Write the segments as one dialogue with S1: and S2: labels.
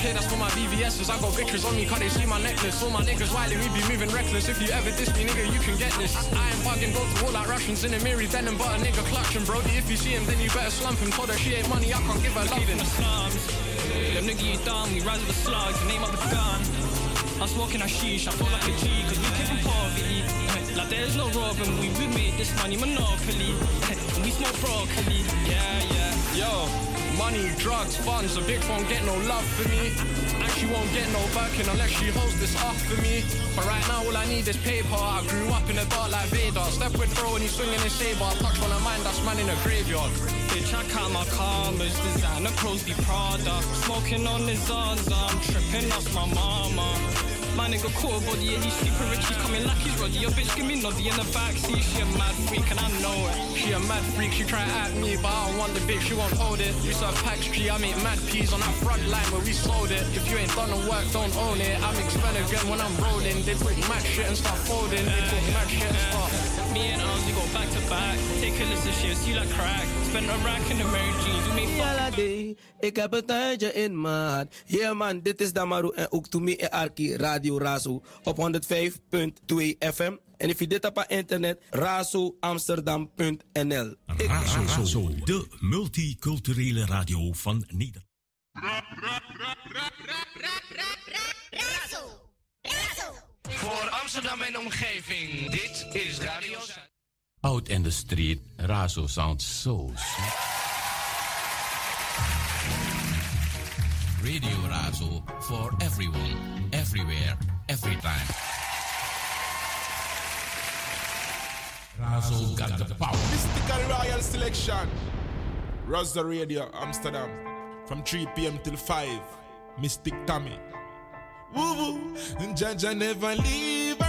S1: play, that's for my VVS's. I got bitches on me, cause they see my necklace. All my niggas wildin', we be moving reckless. If you ever diss me, nigga, you can get this. I ain't bugging, go to war like Russians in a mirror, denim, but a nigga clutching, Brody. If you see him, then you better slump him. Told her she ain't money, I can't give her love
S2: the slums. Them nigga you down, we rise with the slugs, the name of the gun. I was smoking sheesh, I feel like a G, cause we came from poverty. Like there's no robin, we, we made this money monopoly. we smoke broccoli, yeah, yeah.
S1: Yo. Money, drugs, funds, a bitch won't get no love for me. And she won't get no Birkin unless she holds this off for me. But right now all I need is paper. I grew up in a dark like Vader. Step with bro and he's swinging his saber. Touch one of mine, that's man in a graveyard.
S2: Bitch, I count my karmas, designer clothes be Prada. Smoking on his Zanza, I'm tripping off my mama. My nigga cool body and he's super rich, he's coming like he's Roddy. Your bitch give me noddy in the backseat, she a mad freak and I know it.
S1: She a mad freak, she try at me, but I don't want the bitch, she won't hold it. We serve packs G, I make mad peas on that front line where we sold it. If you ain't done the work, don't own it. I make spend again when I'm rolling. They put mad shit and start folding. They put mad shit and start.
S2: Me and Arms, we go back to back. Take a list of shit, you like crack. Spend a rack in the Mary Jeans, we make
S3: fuck. Ik heb een tijdje in maat. Yeah man, dit is Damaru en ook Tumi en Arki Radio Razo op 105.2 FM. En if je dit op internet, razoamsterdam.nl.
S4: Razo, Razo, de multiculturele radio van Nederland.
S5: Voor Amsterdam en omgeving, dit is Radio
S6: Out in the street, Razo sounds so sweet. Radio Razo for everyone, everywhere, every time. Razo got the power.
S7: Mystical Royal Selection. Razo Radio Amsterdam. From 3 p.m. till 5. Mystic Tammy. Woo woo. Jaja never leave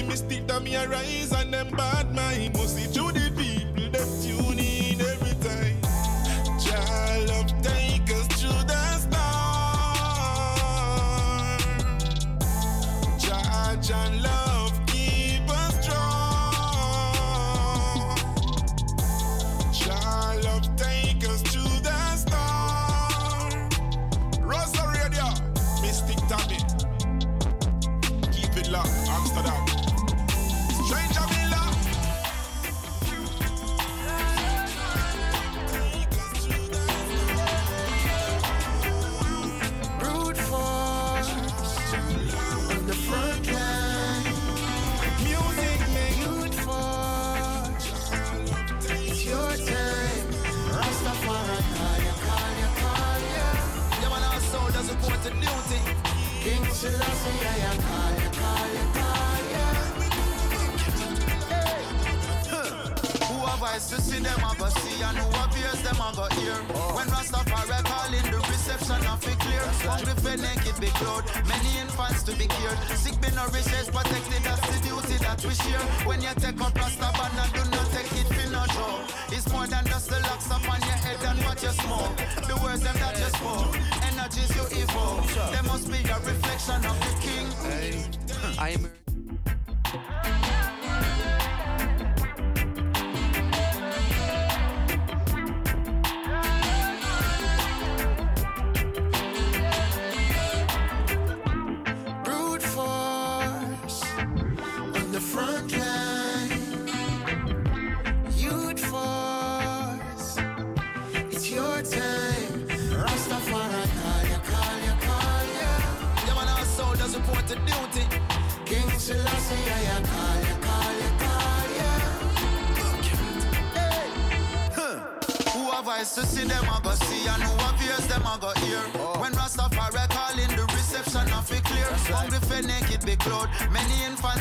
S8: see me stick me arise rise and them bad mind.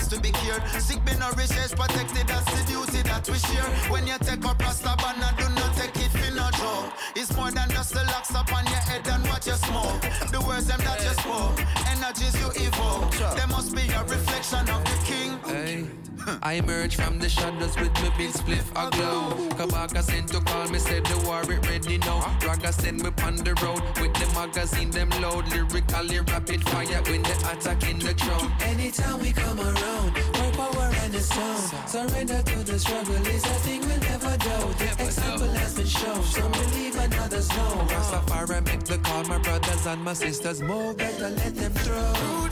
S8: To be cured. Sick, be nourished, protected, that's the duty that we share. When you take up Rastafari, do not take it for no joke. It's more than just the locks up on your head and what you smoke. The words them that you spoke, energies you.
S9: I emerge from the shadows with my big spliff aglow. Kabaka sent to call me, said the war it ready now. Raga send me on the road with the magazine them load. Lyrically rapid fire when they attack in the throne.
S10: Anytime we come around, more power and the sound. Surrender to the struggle is a thing we'll never do. Example has been shown, some believe and others know.
S9: Rastafari make the call, my brothers and my sisters more better let them throw.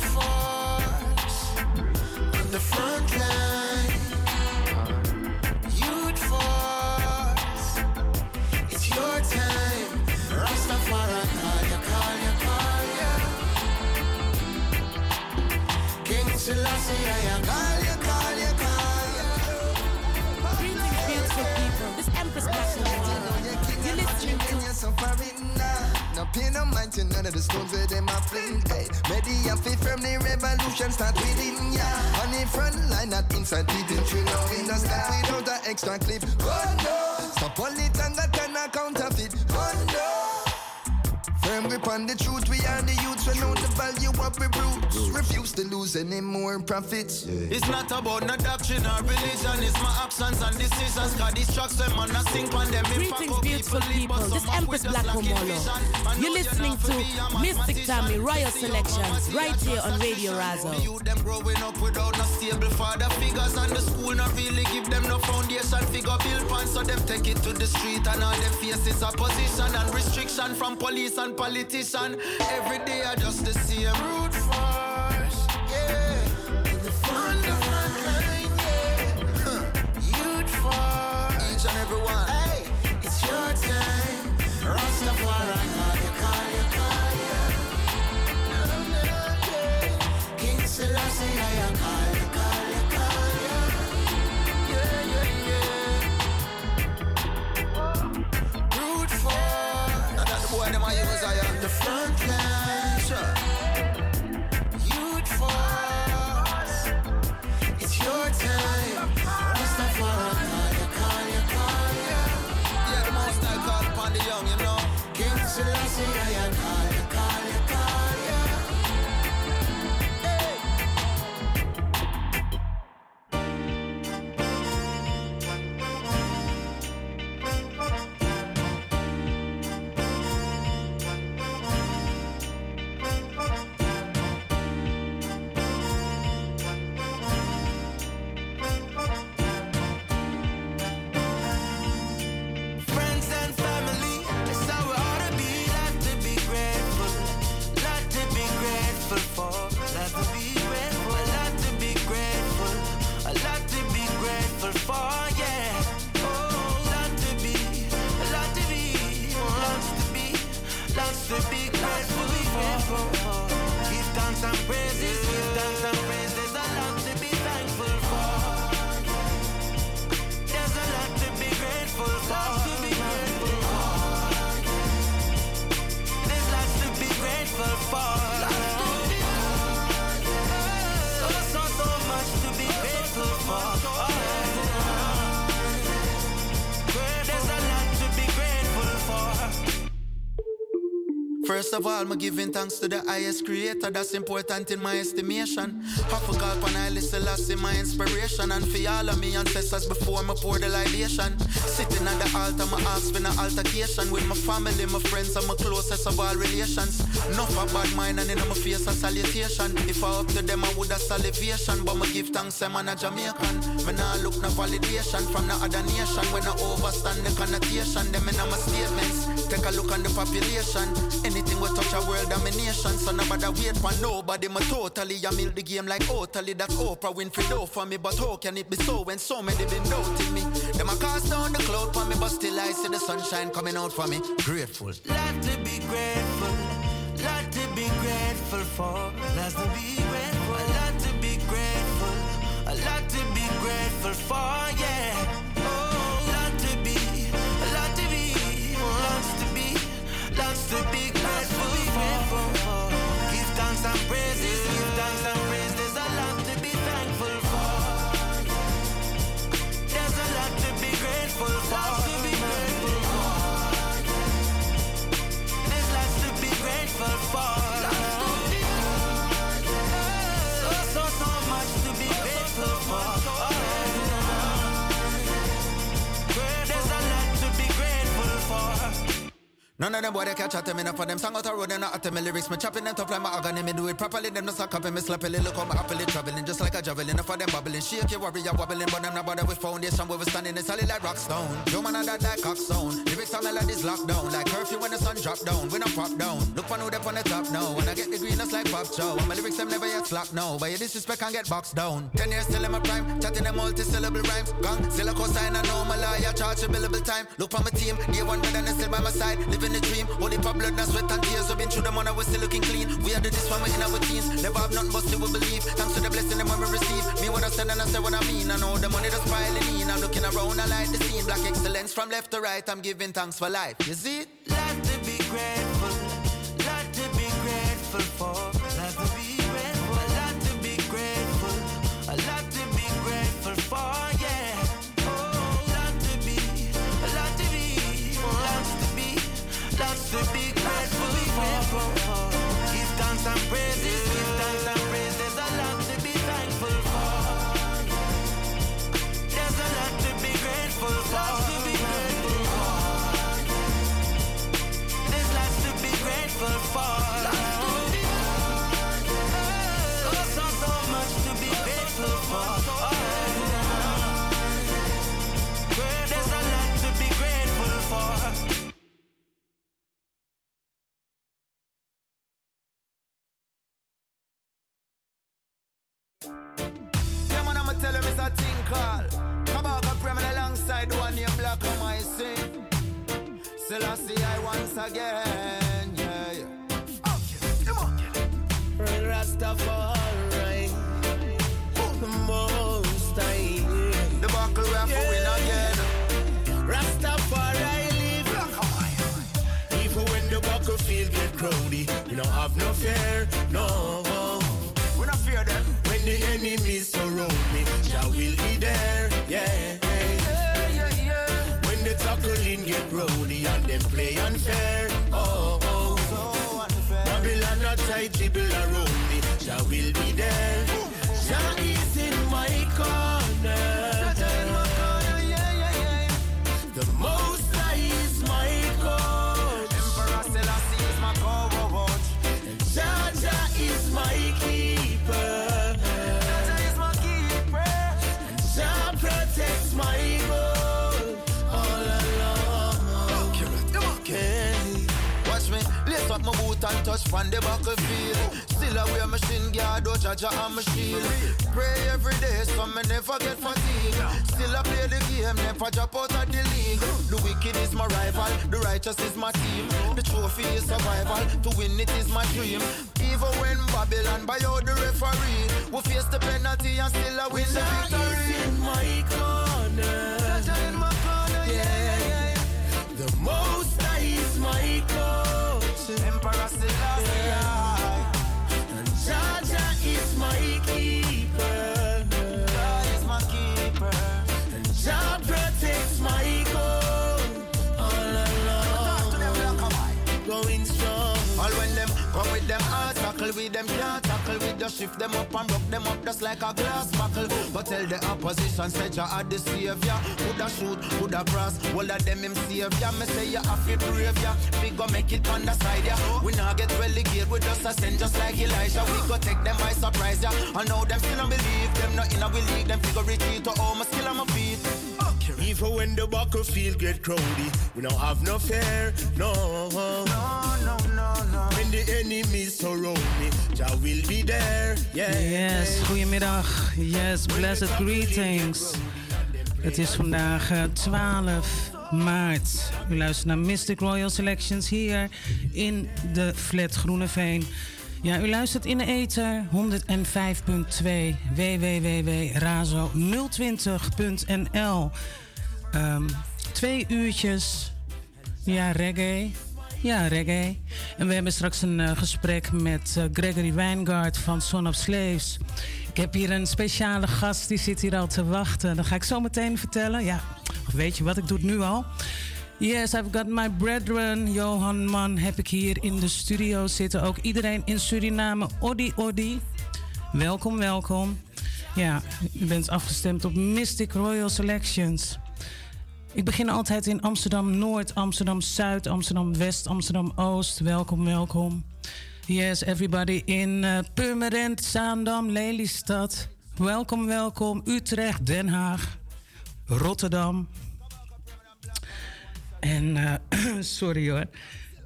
S11: Suffering now. Uh. No pay no mind to none of the stones where them a fling. Hey, media fit from the revolution start within ya. Yeah. On the front line, not inside the tree. No, we no start without an extra clip. Oh no, stop all an counterfeit. Oh no. Firm grip on the truth, we are the youths, we know the value of we roots. Refuse to lose any more profits.
S8: Yeah. It's not about no doctrine or religion, it's my actions and decisions. Cause these tracks, them on a sink on them.
S12: Greetings, beautiful people. This Empress Black Omolo. You're listening to Mystic Tammy Royal Selections right here on Radio Razo.
S8: You them growing up without no stable father figures, and the school not really give them no foundation figure build pan, so them take it to the street, and all them faces opposition and restriction from police and politician. Every day I just the same root force. The First of all, I'm giving thanks to the highest creator. That's important in my estimation. Half a call on I listen last in my inspiration. And for all of me ancestors before me pour the libation. Sitting at the altar, my ask for an altercation with my family, my friends, and my closest of all relations. Enough a bad mind and in my face a salutation. If I up to them, I would have salivation. But me give thanks, I'm a Jamaican. Me nah look no validation from the other nation. When I overstand the connotation, them in my statements. Take a look on the population. Anything we touch a world domination. So nobody wait for nobody. Me totally I mill the game like totally. That's Oprah Winfrey do for me. But how can it be so when so many been doubting me? Them a cast down the cloud for me, but still I see the sunshine coming out for me. Grateful.
S13: Lot to be grateful. Lot to be grateful for. Lot to be grateful. A lot to be grateful. A lot to be grateful for. Yeah.
S8: None of them boy they catch at me, enough for them song out the road and not at me lyrics. Me chopping them tough like my agony, me do it properly. Them no suck up and me slappily. Look how my happily traveling, just like a javelin. Enough for them bubbling, shake your warrior wobbling, but I'm not bothered with foundation. Where we standing, it's solid like rock stone. Yo man, I that like cockstone. Lyrics and melodies locked down, like curfew when the sun drop down. We not pop down. Look for who they on the top now. When I get the green, it's like pop show. My lyrics them never yet slack now. But you disrespect and get boxed down. Ten years still in my prime, chatting them multi-syllable rhymes. Gone, still a cosign, I know my lawyer charge a billable time. Look for my team, day one better than still by my side. Living the dream, only for blood, and sweat and tears. We've been through the money, we're still looking clean. We are the this one, we're in our teens. Never have nothing but still we believe. Thanks to the blessing when we receive. Me what I said and I say what I mean. I know the money that's piling in. I'm looking around, I like the scene. Black excellence from left to right. I'm giving thanks for life. See it?
S13: Lot to be grateful.
S8: Again. Yeah, yeah. Okay, come on.
S14: Rastafari, the most I
S8: The buckle we have to win again.
S14: Rastafari live. Even when the battlefield get crowdy, we don't have no fear, no.
S8: We not fear them.
S14: When the enemies surround me, Jah will unfair, oh, oh. Babylon not tight, people around me, Jah will be
S8: touch from the battlefield. Still I wear my shin guard, oh Jaja and my shield. Pray every day so me never get fatigued. Still I play the game, never drop out of the league. The wicked is my rival, the righteous is my team. The trophy is survival, to win it is my dream. Even when Babylon buy out the referee, we face the penalty and still I win the victory.
S14: in my corner.
S8: Them, can't tackle with the shift them up and broke them up just like a glass buckle. But tell the opposition, said you are the savior. Coulda shoot, coulda cross, all of them him savior. Me say you have to brave ya. We go make it on the side ya. We not get relegated, we just ascend just like Elijah. We go take them by surprise ya. I know them still don't believe them, not in a we league. Them figure retreat to all my skill on my feet.
S14: Even when the battlefield get crowded, we don't have no fear, no.
S8: No, no, no, no.
S14: When the enemies surround me, Jah will be there, yeah.
S15: Yes, goedemiddag. Yes, blessed greetings. Het is vandaag eh, 12 maart. U luistert naar Mystic Royal Selections hier in de flat Groeneveen. Ja, u luistert in de ether 105.2 www.razo020.nl Ehm, Twee uurtjes, ja, reggae. Ja, reggae. En we hebben straks een eh, gesprek met eh, Gregory Wijngaard van Son of Slaves. Ik heb hier een speciale gast, die zit hier al te wachten. Dat ga ik zo meteen vertellen. Ja, weet je wat, ik doe het nu al. Yes, I've got my brethren. Johan Man heb ik hier in de studio zitten. Ook iedereen in Suriname. Odi Odi. Welkom, welkom. Ja, u bent afgestemd op Mystic Royal Selections. Ik begin altijd in Amsterdam Noord, Amsterdam Zuid, Amsterdam West, Amsterdam Oost. Welkom, welkom. Yes, everybody in uh, Purmerend, Zaandam, Lelystad. Welkom, welkom. Utrecht, Den Haag, Rotterdam. En, uh, sorry hoor.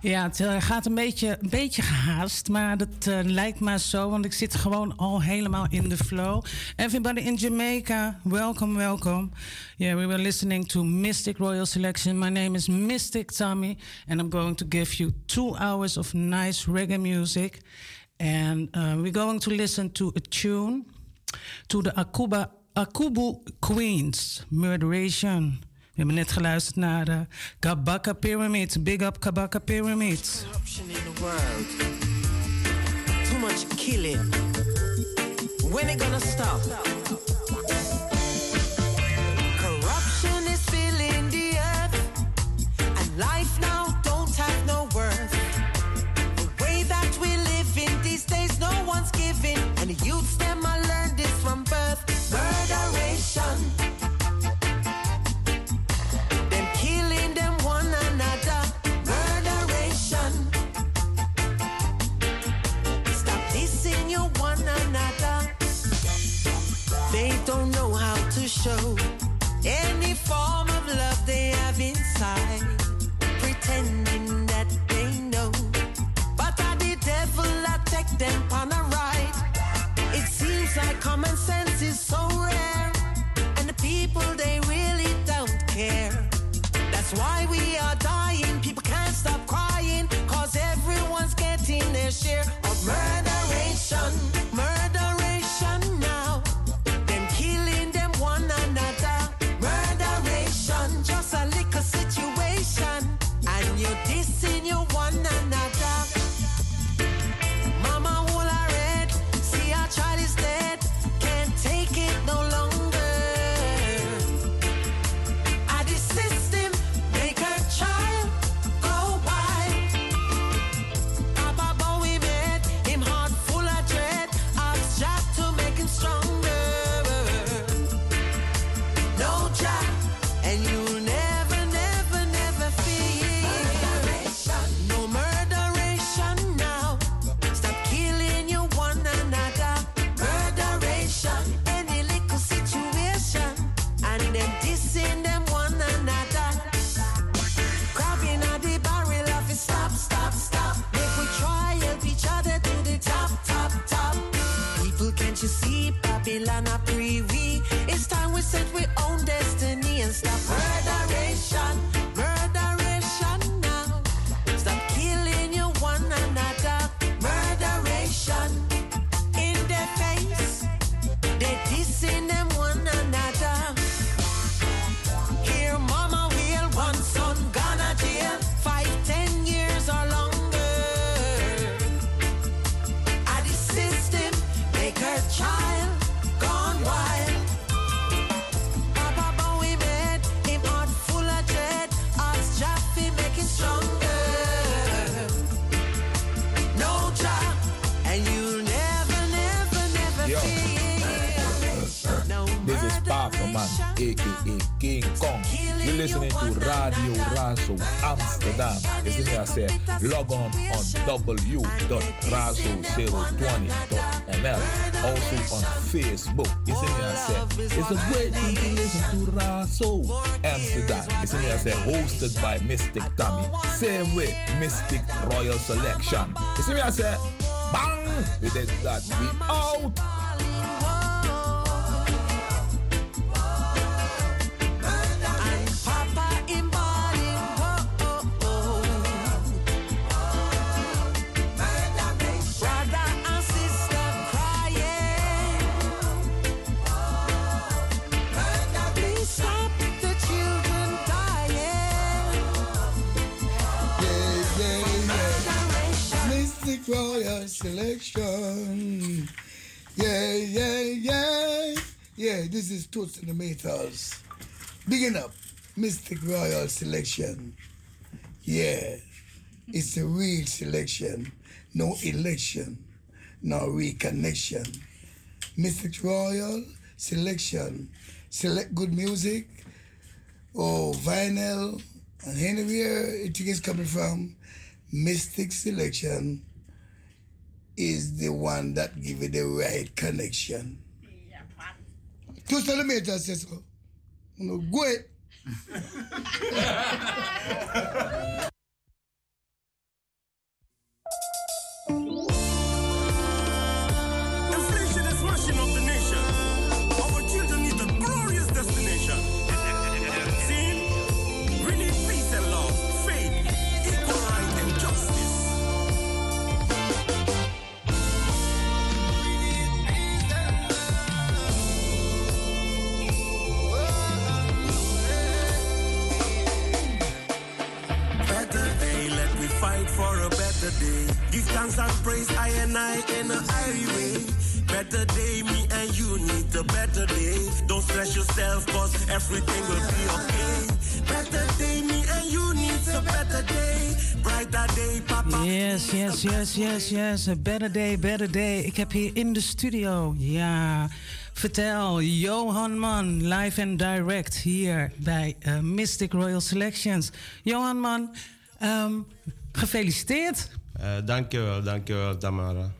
S15: Ja, het uh, gaat een beetje, een beetje gehaast, maar dat uh, lijkt maar zo, want ik zit gewoon al helemaal in de flow. Everybody in Jamaica, welcome, welcome. Yeah, we were listening to Mystic Royal Selection. My name is Mystic Tommy, and I'm going to give you two hours of nice reggae music. And uh, we're going to listen to a tune to the Akuba, Akubu Queens, Murderation. We hebben net geluisterd naar de Kabaka Pyramid. Big up Kabaka Pyramid.
S13: Corruption in the world. Too much killing. When it gonna stop? Corruption is filling the earth. And life now don't have no worth. The way that we live in these days, no one's giving. And the youths, them, I learned this from birth. Murderation. Show any form of love they have inside. Pretending that they know. But are the devil attack them on a ride. It seems like common sense is so rare. And the people they really don't care. That's why we are dying. People can't stop crying. Cause everyone's getting their share of murderation.
S16: Log on on w.razo020.nl. Also on Facebook. You see me, it's a great thing to listen to Razo Amsterdam. You see me, I hosted by Mystic Tommy. Same way, Mystic Royal Selection. You see me, I bang! We did that. We
S17: Toots the. Bigging up Mystic Royal Selection. Yeah, it's a real selection. No election, no reconnection. Mystic Royal Selection. Select good music. Oh, vinyl. And anywhere it is coming from, Mystic Selection is the one that give you the right connection. Two centimeters, says so. No, go
S18: fight for a better day. Give thanks and praise I and I in a highway. Better day, me and you need a better day. Don't stress yourself, cause everything will be okay. Better day, me and you need a better day. Brighter day, papa.
S15: Yes, yes, yes, yes, yes. A better day, better day. Ik heb hier in de studio, ja, vertel, Johan Man, live and direct hier bij eh, Mystic Royal Selections. Johan Man, ehm, gefeliciteerd.
S19: Uh, dankjewel, dankjewel Tamara.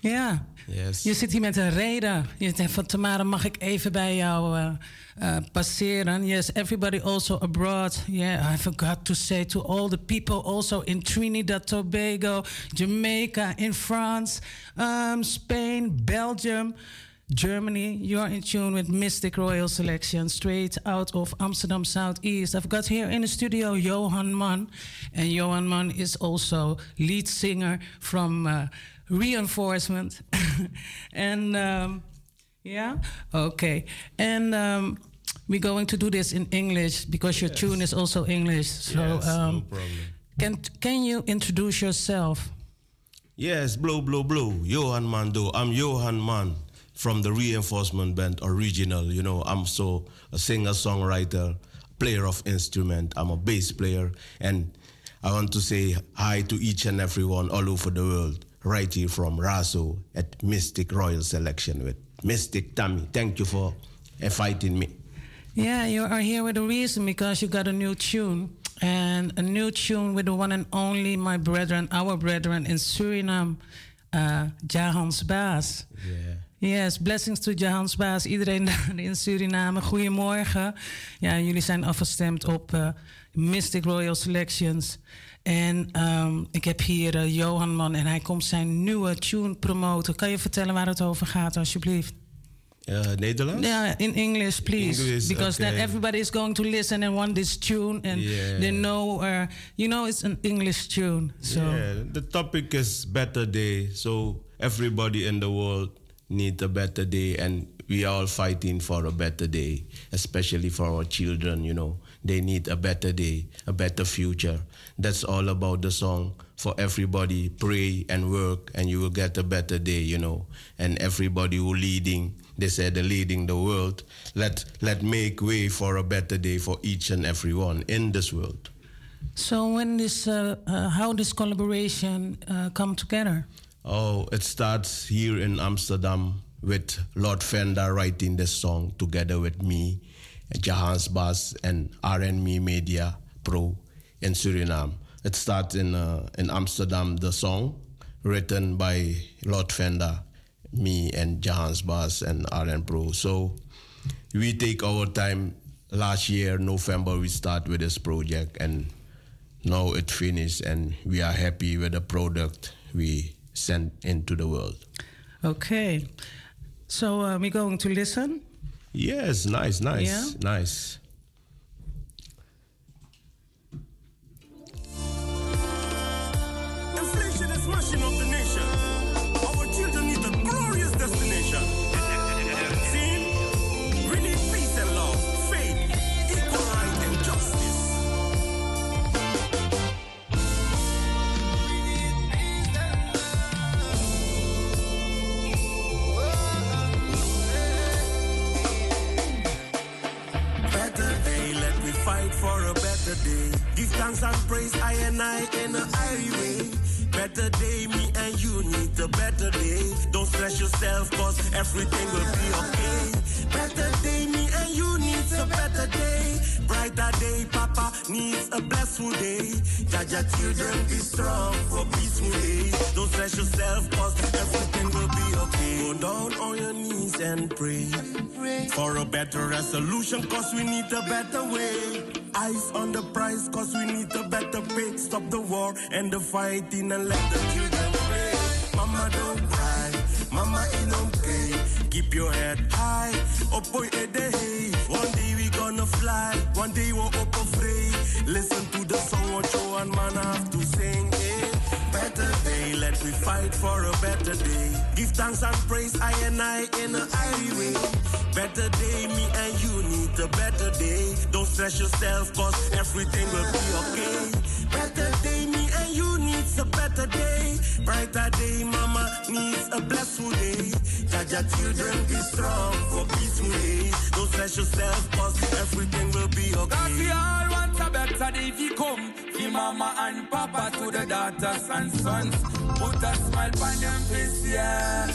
S15: Ja,
S19: Yes.
S15: je zit hier met een reden. Je zegt van Tamara, mag ik even bij jou eh, eh, passeren? Yes, everybody also abroad. Yeah, I forgot to say to all the people also in Trinidad, Tobago, Jamaica, in France, um, Spain, Belgium. Germany, you're in tune with Mystic Royal Selection, straight out of Amsterdam Southeast. I've got here in the studio Johan Mann, and Johan Mann is also lead singer from uh, Reinforcement. and um, yeah, okay. And um, we're going to do this in English because your tune is also English. So,
S19: Yes, no
S15: um,
S19: problem.
S15: can can you introduce yourself?
S19: Yes, blow, blow, blow. Johan Mando. I'm Johan Man from the Reinforcement Band Original. You know, I'm so a singer, songwriter, player of instrument. I'm a bass player, and I want to say hi to each and everyone all over the world. Right here from Razo at Mystic Royal Selection with Mystic Tammy. Thank you for inviting me.
S15: Yeah, you are here with a reason because you got a new tune. And a new tune with the one and only my brethren, our brethren in Suriname, uh, Jahans Baas. Yes, blessings to Jahans Baas. Iedereen in Suriname, goedemorgen. Ja, jullie zijn afgestemd op eh, Mystic Royal Selections. En ehm, ik heb hier eh, Johan Man en hij komt zijn nieuwe tune promoten. Kan je vertellen waar het over gaat, alsjeblieft?
S19: Uh, Nederlands?
S15: Yeah, in English, please,
S19: English,
S15: because then
S19: okay.
S15: everybody is going to listen and want this tune, and
S19: Yeah.
S15: they know, uh, you know, it's an English tune. So
S19: Yeah, the topic is better day. So everybody in the world need a better day, and we are all fighting for a better day, especially for our children. You know, they need a better day, a better future. That's all about the song. For everybody, pray and work, and you will get a better day. You know, and everybody who leading, they said they're leading the world. Let let make way for a better day for each and everyone in this world.
S15: So when this, uh, uh, how this collaboration uh, come together?
S19: Oh, it starts here in Amsterdam with Lord Fender writing this song together with me. Jahans Bas, and RNME Media Pro in Suriname. It starts in, uh, in Amsterdam, the song, written by Lord Fender, me and Jahans Bas and RN Pro. So we take our time. Last year, November, we start with this project and now it finished and we are happy with the product we sent into the world.
S15: Okay. So uh, we're going to listen.
S19: Yes, nice, nice,
S15: Yeah?
S19: nice.
S18: Inflation is smashing up and in a highway. Better day, me and you need a better day. Don't stress yourself, cause everything will be okay. Better day, me and you need a better day. Brighter day, Papa needs a blessful day. Jaja children be strong for peaceful day. Don't stress yourself, cause everything will be okay. Go down on your knees and pray for a better resolution, cause we need a better way. Eyes on the prize, cause we need a better pay. Stop the war and the fighting and let the children pray. Mama, don't cry, mama, in okay. Keep your head high, up boy, eh, hey. One day we gonna fly, one day we're up free. Listen to the song, what you and man have let me fight for a better day. Give thanks and praise, I and I in a highway. Better day, me and you need a better day. Don't stress yourself, cause everything will be okay. Better day, needs a better day. Brighter day, mama needs a blessful day. Jaja children be strong for peaceful days. Don't stress yourself, cause everything will be okay.
S20: Cause we all want a better day if you come. Fi mama and papa to the daughters and sons. Put a smile on them face, yeah.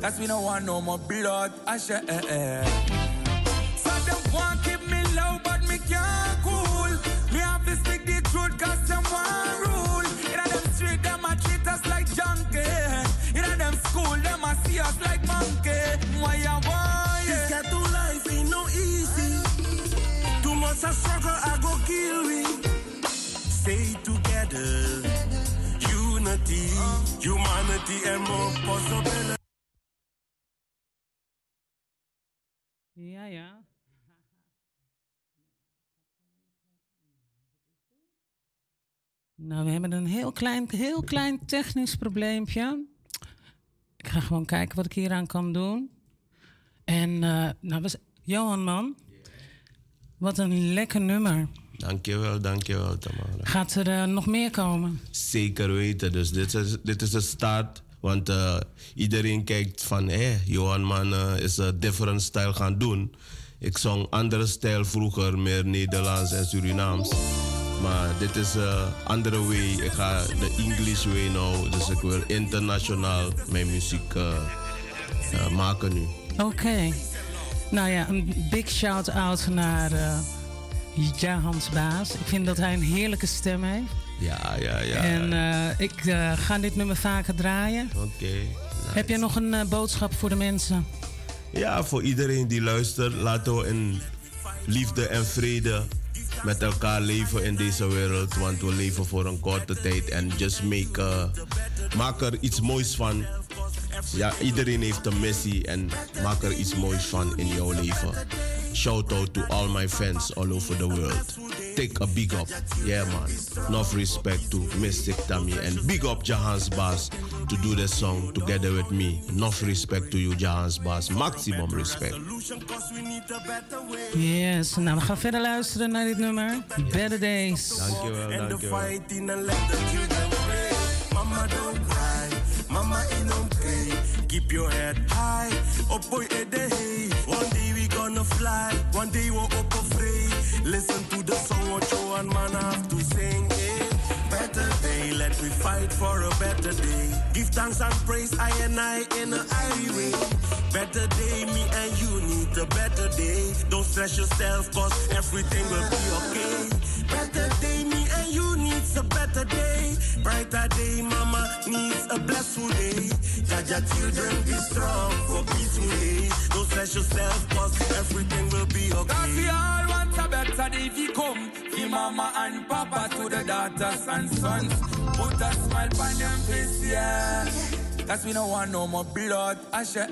S20: Cause we don't want no more blood. I share. Eh, eh. So them want keep me low, but
S18: Unity, humanity, and more.
S15: Ja, ja. Nou, we hebben een heel klein, heel klein technisch probleempje. Ik ga gewoon kijken wat ik hieraan kan doen. En, eh, nou, was, Johan, man. Wat een lekker nummer.
S19: Dankjewel, dankjewel Tamara.
S15: Gaat er eh, nog meer komen?
S19: Zeker weten. Dus dit is, dit is de start. Want eh, iedereen kijkt van, hé, Johan Man eh, is een different stijl gaan doen. Ik zong andere stijl vroeger, meer Nederlands en Surinaams. Maar dit is een andere way. Ik ga de English way nou. Dus ik wil internationaal mijn muziek maken nu.
S15: Oké. Nou ja, een big shout-out naar eh Jahans Baas. Ik vind dat hij een heerlijke stem heeft.
S19: Ja, ja, ja.
S15: En eh, ik eh, ga dit nummer vaker draaien.
S19: Oké.
S15: Heb je nog een eh, boodschap voor de mensen?
S19: Ja, voor iedereen die luistert, laten we in liefde en vrede met elkaar leven in deze wereld. Want we leven voor een korte tijd. En just make, maak er iets moois van. Ja, iedereen heeft een missie en maak er iets moois van in jouw leven. Shout out to all my fans all over the world. Take a big up. Yeah man. Enough respect to Mystic Tammy and big up Jahans Bass to do this song together with me. Enough respect to you Jahans Bass. Maximum respect.
S15: Yes, nou we gaan verder luisteren naar dit nummer. Better Days.
S19: Dankjewel,
S18: And the
S19: dankjewel.
S18: Keep your head high, up boy eh, hey. One day we gonna fly, one day we're up afraid. Listen to the song what you and man have to sing. Eh? Better day, let me fight for a better day. Give thanks and praise I and I in a highway. Better day, me and you need a better day. Don't stress yourself, cause everything will be okay. Better day, and you needs a better day. Brighter day, mama needs a blessed day. Got your children be strong for peaceful days. Don't stress yourself, cause everything will be okay.
S20: Cause we all want a better day if you come. For mama and papa to the daughters and sons. Put a smile on them face, yeah. Cause we don't want no more blood. I share.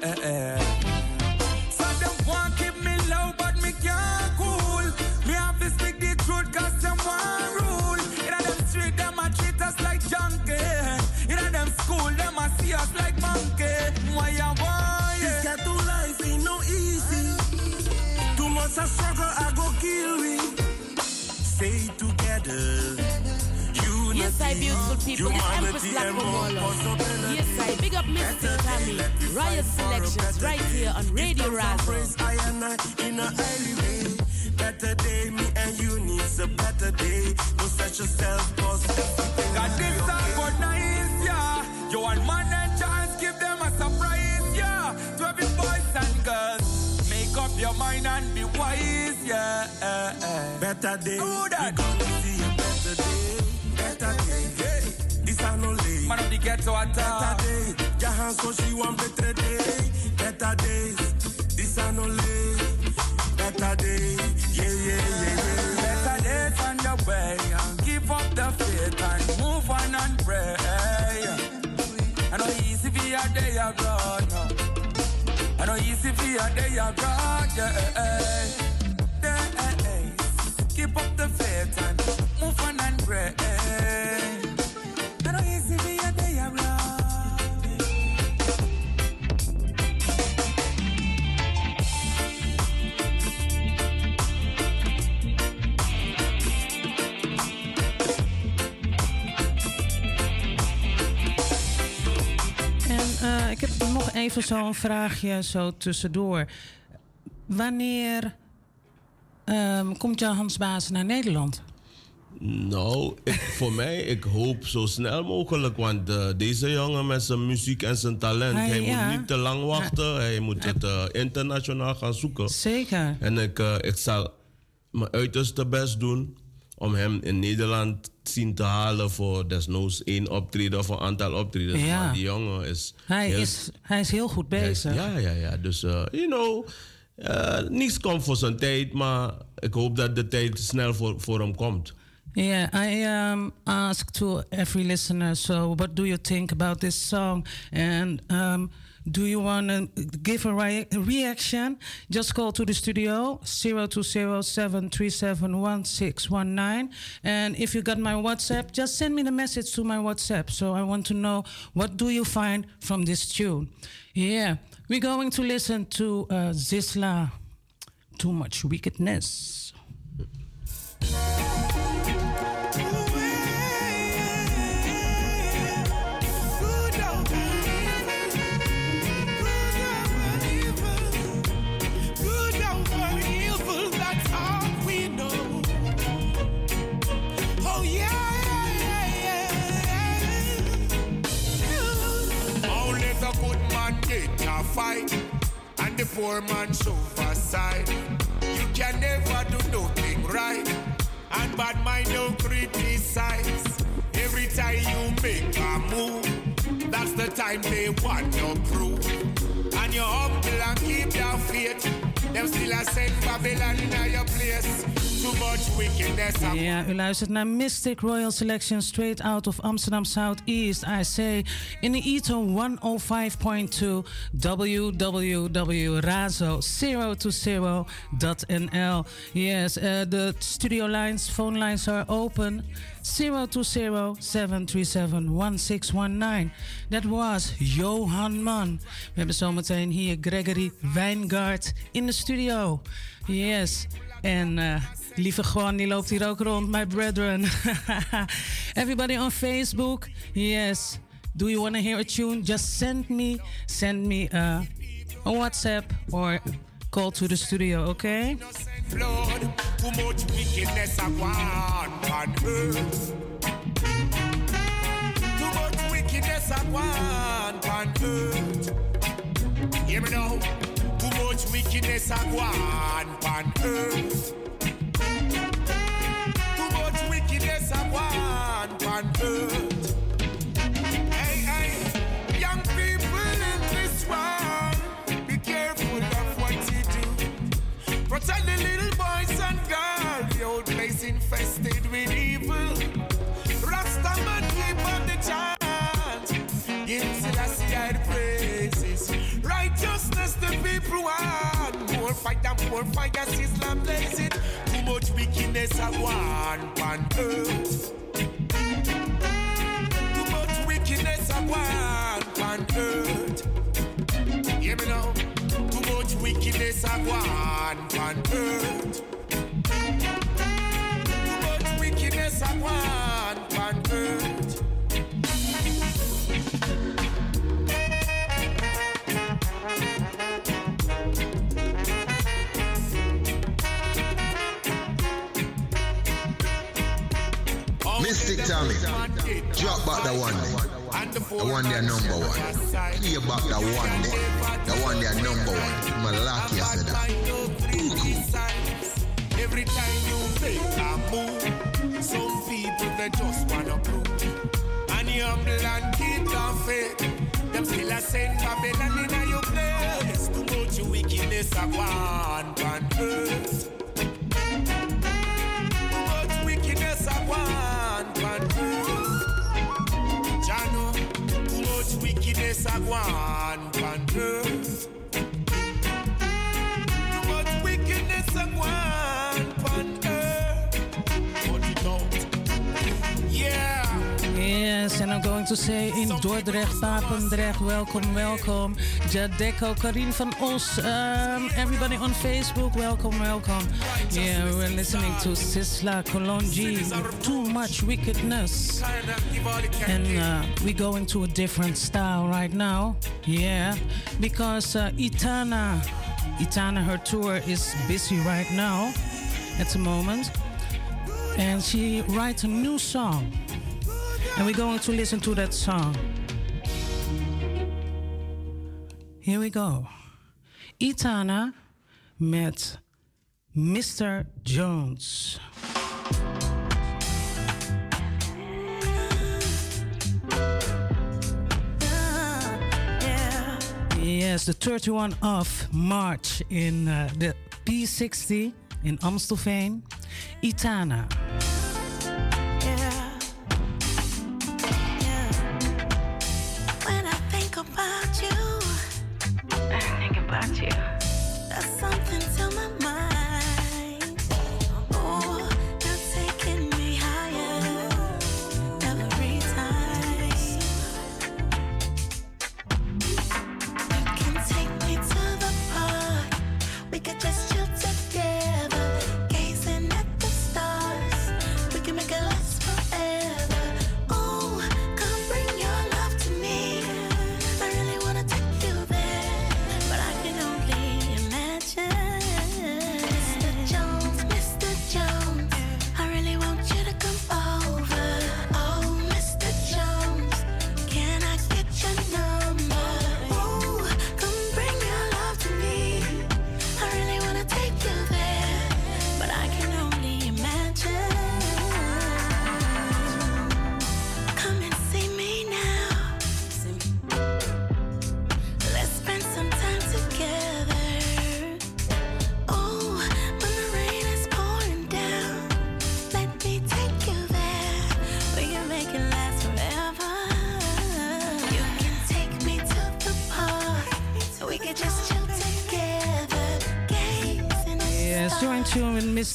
S20: Some them want keep me low, but
S18: Too much a struggle, I go kill we. Stay together.
S12: Yes, I uh, beautiful people. This Empress Black Romolo. Yes, I big up Mr. Tammy. Riot selections right here on Radio Razo.
S18: I and I in a highway. Better day, me and you needs a better day. Don't set yourself, cause everything
S20: Got this song for nice, yeah. You want man and chance, give them a surprise, yeah. To every boys and girls, make up your mind and be wise, yeah.
S18: Better day,
S20: that.
S18: we gonna see a better day. Better day, hey. This I no late.
S20: Man of the ghetto attack.
S18: Better day, Jahan so she want better day. Better days, this I no late. Better day, yeah, yeah, yeah, yeah.
S20: Better days on the way. and Give up the faith and move on and pray. I know easy for your day of God. Easy day of God. Yeah.
S15: Eh, eh. Nog even zo'n vraagje zo tussendoor. Wanneer ehm, komt Hans Baas naar Nederland?
S19: Nou, ik, voor mij, ik hoop zo snel mogelijk. Want eh, deze jongen met zijn muziek en zijn talent,
S15: Hij-
S19: hij,
S15: ja.
S19: moet niet te lang wachten. Hij moet het eh, internationaal gaan zoeken.
S15: Zeker.
S19: En ik, eh, ik zal mijn uiterste best doen om hem in Nederland zien te halen voor desnoods één optreden of een aantal optredens.
S15: Ja.
S19: Maar die jongen is...
S15: Hij
S19: heel-
S15: is, hij is heel goed
S19: is-
S15: bezig.
S19: ja, ja, ja. Dus, eh, you know, eh, niets komt voor zijn tijd, maar ik hoop dat de tijd snel voor, voor hem komt.
S15: Yeah, I um, ask to every listener. So, what do you think about this song? And um, do you want to give a rea- reaction? Just call to the studio 0207371619. And if you got my WhatsApp, just send me the message to my WhatsApp. So I want to know what do you find from this tune? Yeah, we're going to listen to uh, Sizzla. Too much wickedness.
S14: Poor man suffer side. You can never do nothing right, and bad mind don't criticize. Every time you make a move, that's the time they want to prove. And you humble and keep your faith. Them still a send Babylon in your place. And
S15: Ja, u luistert naar Mystic Royal Selection straight out of Amsterdam Southeast. I say in the Ether 105.2 www.razo020.nl. Yes, uh, the studio lines, phone lines are open. 020-737-1619. That was Johan Man. We hebben zometeen hier Gregory Wijngaard in de studio. Yes, en uh, lieve Juan, die loopt hier ook rond, my brethren. Everybody on Facebook, yes. Do you want to hear a tune? Just send me, send me uh, a WhatsApp or call to the studio, okay?
S14: I want. Hear me now. Too much wickedness a go on on earth. Wickedness a go on on earth. Hey, hey, young people in this world, be careful of what you do. Protect the little boys and girls. The old place infested with evil. Rastaman keep up the chant. People want. More and more fire, Islam blazing. Too much wickedness I want on earth. Too much wickedness I want on earth. Hear me now. Too much wickedness I want on earth. Too much wickedness I want on earth.
S21: Mystic Tammy, drop back the one there. The one there number one. Play back the one there. The one there number one. Lucky I said that.
S14: Every time you make a move, some people they just wanna prove. And you humble and keep faith. Them still a send Babylon in your place. Too much wickedness a want on earth. Too much wickedness a want on. Jano, too much wickedness a want on earth. Too much wickedness a on
S22: Yes, and I'm going to say in Dordrecht, Papendrecht, welcome, welcome. Jadeco, Karin van Os, um, everybody on Facebook, welcome, welcome. Yeah, we're listening to Sizzla Kalonji, Too Much Wickedness. And uh, we go into a different style right now. Yeah, because uh, Itana, Itana, her tour is busy right now at the moment. And she writes a new song. And we're going to listen to that song. Here we go. Itana met Mr. Jones. Yes, the 31 of March in uh, the P60 in Amstelveen. Itana.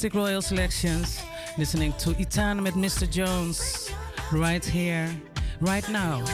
S22: Mystic Royal Selections. Listening to Itana with Mr. Jones right here, right now.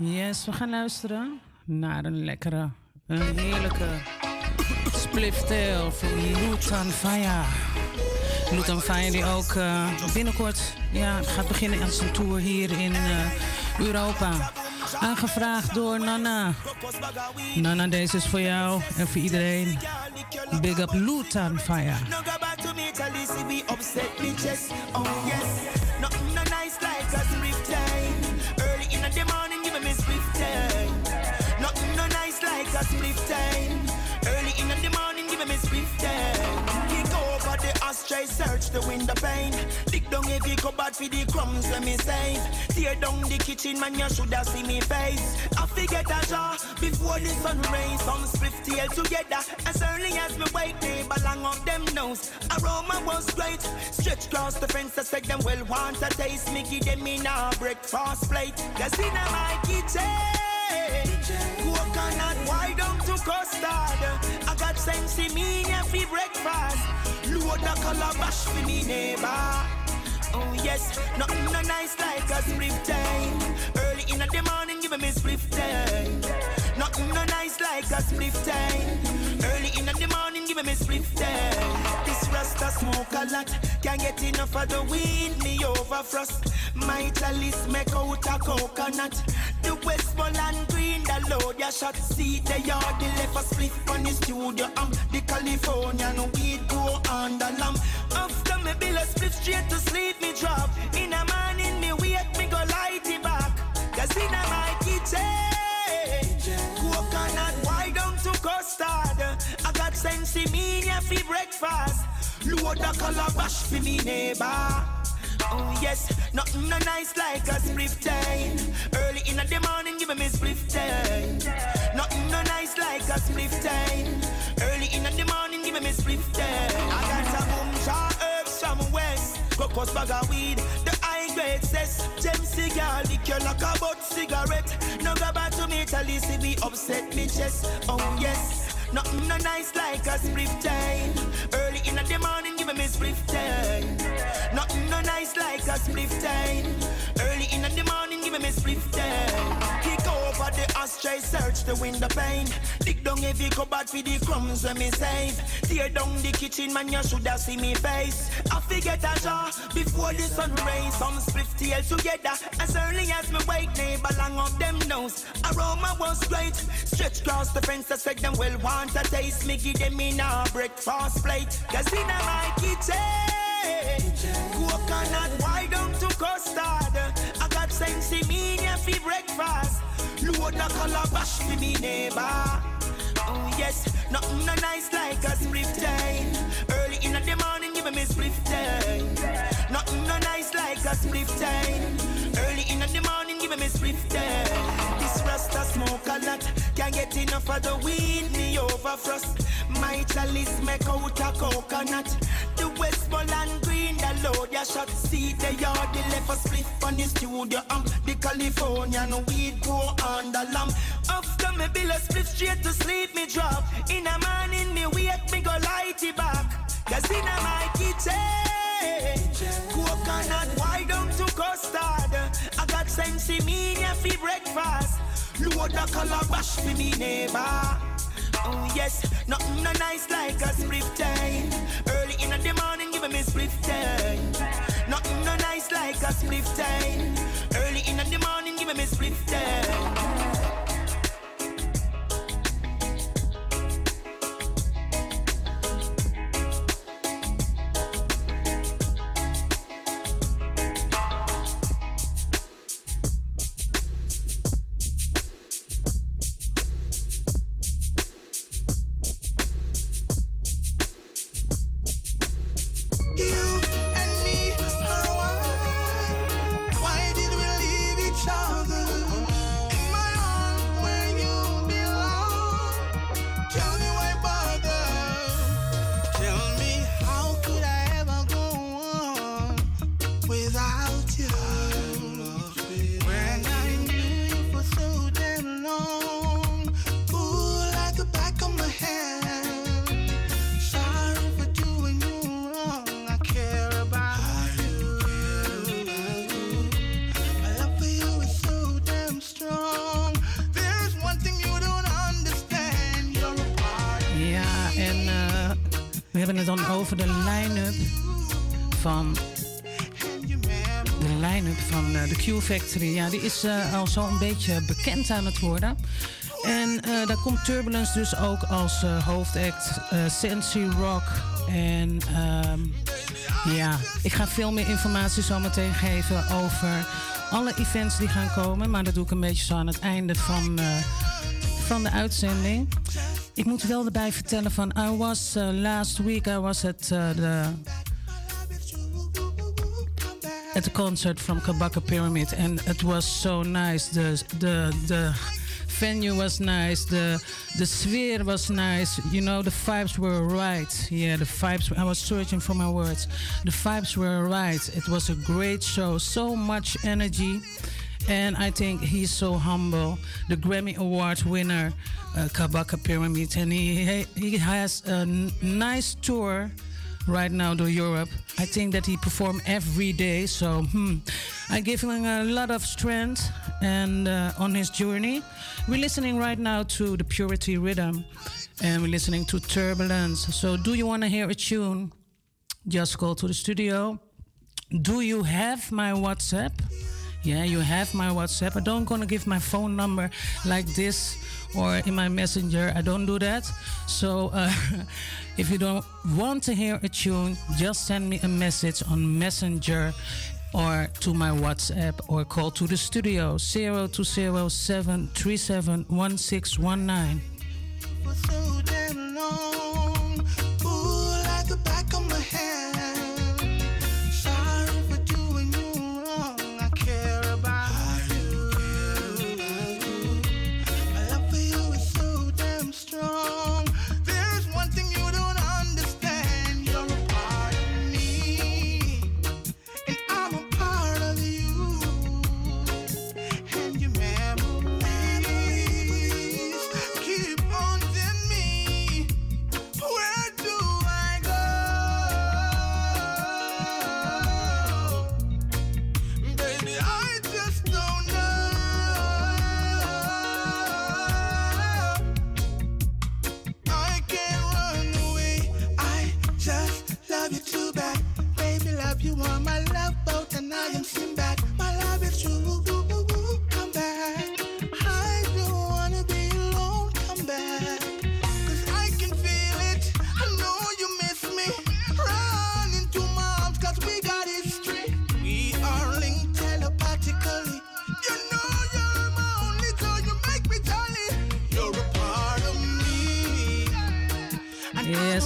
S15: Yes, we gaan luisteren naar een lekkere, een heerlijke splifftail van Lutan Faya. Lutan Faya die ook uh, binnenkort ja, gaat beginnen aan zijn tour hier in uh, Europa. Aangevraagd door Nana. Nana, deze is voor jou en voor iedereen. Big up Lutan Fire.
S23: Try search the window pane. Dig down every cupboard for the crumbs let me save. Tear down the kitchen, man, you shoulda see me face. I forget a jar before the sun rays. Some split tail together. As early as me wake, neighbor long up them nose. Aroma was great. Stretch across the fence, I said them well want a taste. Me give them in a breakfast plate. Cause in my kitchen. Coconut, why don't to custard? I got sense in me for breakfast. Load the calabash for me neighbor. Oh yes, nothing no nice like a split time. Early in the morning, give me split time. Nothing no nice like a split time. Early in the morning, give me a split time. This rasta smoke a lot, can't get enough of the weed. Me over frost. My chalice make out a coconut. The Westmoreland green, the load ya shot. See the yard, the left a split on the studio. Um, the California no weed go on the lamp. After me bill a split straight to sleep, me drop. In a morning, me wake, me go light it back. Cause in my kitchen, I got sense in me, for breakfast. Load the calabash for me neighbor. Oh yes, nothing no nice like a split time. Early in the morning, give me split time. Nothing no nice like a split time. Early in the morning, give me split time. I got some boom herbs from west. Cocos bag of weed, the high grade says. Gem cigar, liquor like a butt cigarette. No go back to me, tell see me upset me chest. Oh yes. Nothing no nice like a split time. Early in the morning, give me split time. Nothing no nice like a split time. Early in the morning, give me split time. Over the ashtray, search the window pane. Dig down every cupboard for the crumbs when me save. Tear down the kitchen, man, you shoulda see me face. I forget a jar before the sun rays. Some split tail together. As early as me wake, neighbor long up them nose. Aroma was great. Stretch across the fence, I said them well want a taste. Me give them in a breakfast plate. Cause in my kitchen, coconut, why don't to custard? I got sense in me for breakfast. Load calabash for me neighbor. Oh yes, nothing no nice like a split time. Early in the morning, give me split time. Nothing no nice like a split time. Early in the morning, give me split time. This rasta smoke a lot, can't get enough of the weed. Me over frost. My chalice make out a coconut. The Westmoreland load ya shot. See the yard, the left a split on the studio. Um, the California no weed go on the lamp. After me bill a split straight to sleep, me drop. In a morning, me wake, me go light it back. Cause in a my kitchen, coconut, why don't to custard? I got sense in for breakfast. Load the calabash for me neighbor. Oh yes, nothing no nice like a split time. Early in the morning, give me split time. Nothing no nice like a split time. Early in the morning, give me split time.
S24: Factory. Ja, die is uh, al zo'n beetje bekend aan het worden. En uh, daar komt Turbulence dus ook als hoofdact. Sensi Rock. En um, ja, ik ga veel meer informatie zo meteen geven over alle events die gaan komen. Maar dat doe ik een beetje zo aan het einde van, van de uitzending. Ik moet wel erbij vertellen van... I was last week, I was at the... At the concert from Kabaka Pyramid. And it was so nice. The, the, the venue was nice. The, the sphere was nice. You know, the vibes were right. Yeah, the vibes... I was searching for my words. The vibes were right. It was a great show. So much energy. And I think he's so humble. The Grammy Award winner, uh, Kabaka Pyramid. And he, he has a nice tour right now to Europe. I think that he perform every day. So hmm, I give him a lot of strength and uh, on his journey. We're listening right now to the Purity Rhythm. And we're listening to Turbulence. So do you want to hear a tune? Just call to the studio. Do you have my WhatsApp? Yeah, you have my WhatsApp. I don't gonna give my phone number like this or in my messenger. I don't do that. So uh, if you don't want to hear a tune, just send me a message on Messenger or to my WhatsApp or call to the studio 0207371619.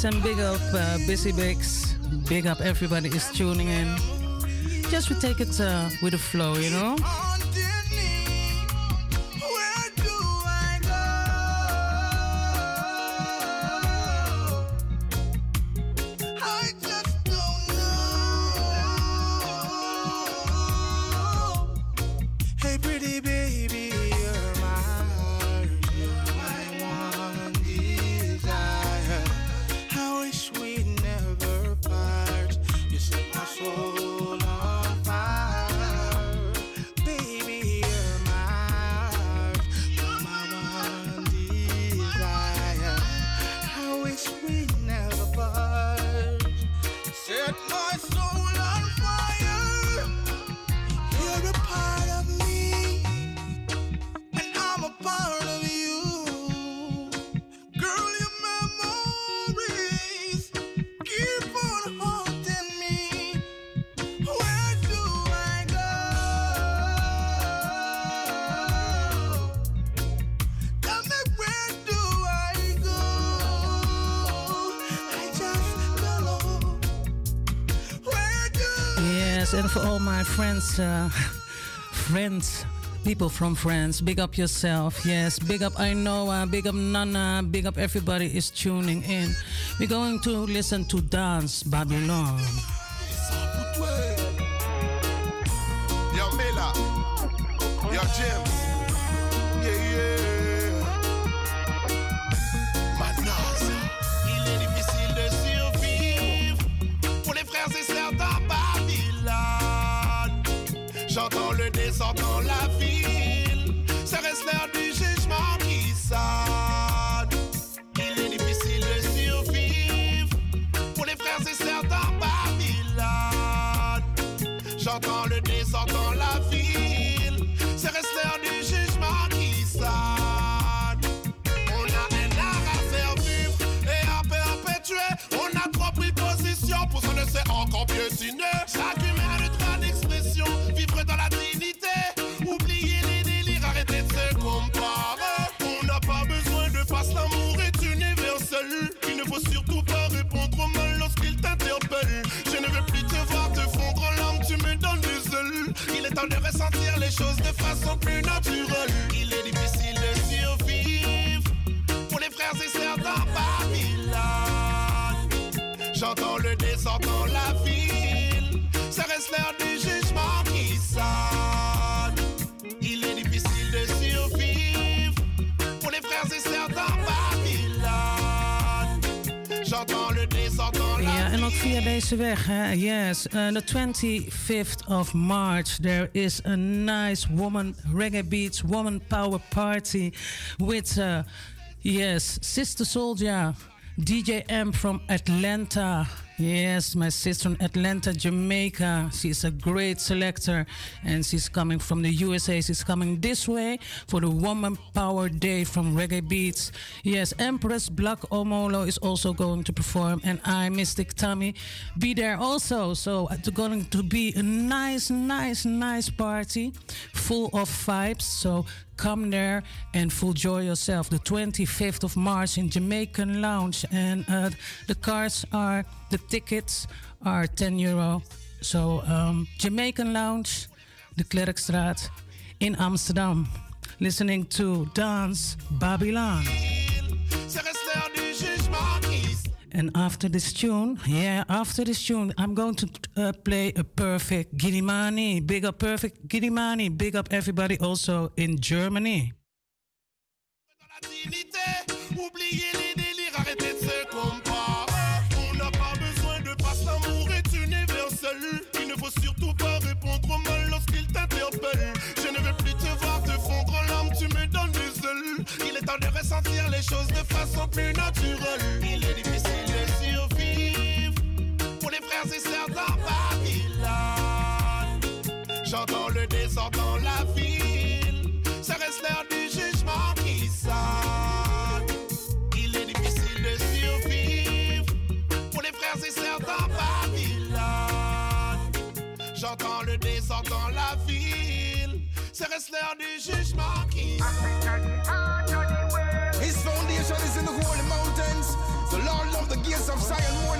S24: And big up uh, Busy Bix. Big up everybody is tuning in. Just we take it uh, with the flow, you know? Uh, friends, people from France, big up yourself. Yes, big up I know. big up Nana, big up everybody is tuning in. We're going to listen to Dance Babylon.
S15: Deze weg. Hè? Yes, uh, the 25th of March, there is a nice woman reggae beats woman power party with, uh, yes, Sister Soldier, DJ M from Atlanta. Yes, my sister in Atlanta, Jamaica. She's a great selector and she's coming from the USA. She's coming this way for the Woman Power Day from Reggae Beats. Yes, Empress Black Omolo is also going to perform and I, Mystic Tammy, be there also. So it's going to be a nice, nice, nice party full of vibes. So come there and full joy yourself. The 25th of March in Jamaican Lounge. And uh, the cards are, the tickets are 10 euro. So um, Jamaican Lounge, de Clercqstraat in Amsterdam. Listening to Dance Babylon. And after this tune, yeah, after this tune, I'm going to uh, play a perfect Giddimani. Big up perfect Giddimani. Big up everybody also in Germany.
S14: Oubliez les délires, arrêtez de se comparer. On n'a pas besoin de passe, l'amour est universel. Il ne faut surtout pas répondre au mal lorsqu'il t'interpelle. Je ne veux plus te voir te fondre en larmes, tu me donnes des ailes. Il est temps de ressentir les choses de façon plus naturelle. Reste l'heure du jugement qui
S25: His foundation is in the holy mountains. The Lord loved the gates of Zion more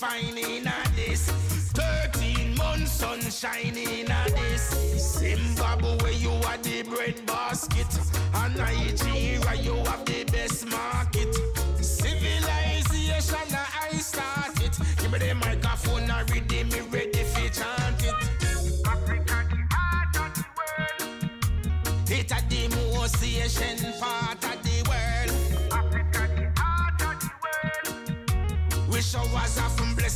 S14: fine in a this. 13 months sunshine in a this. Zimbabwe, you are the bread basket. And Nigeria, you have the best market. Civilization, I start it. Give me the microphone, I read me ready for chant it. Africa, the heart of the world. It a the most Asian part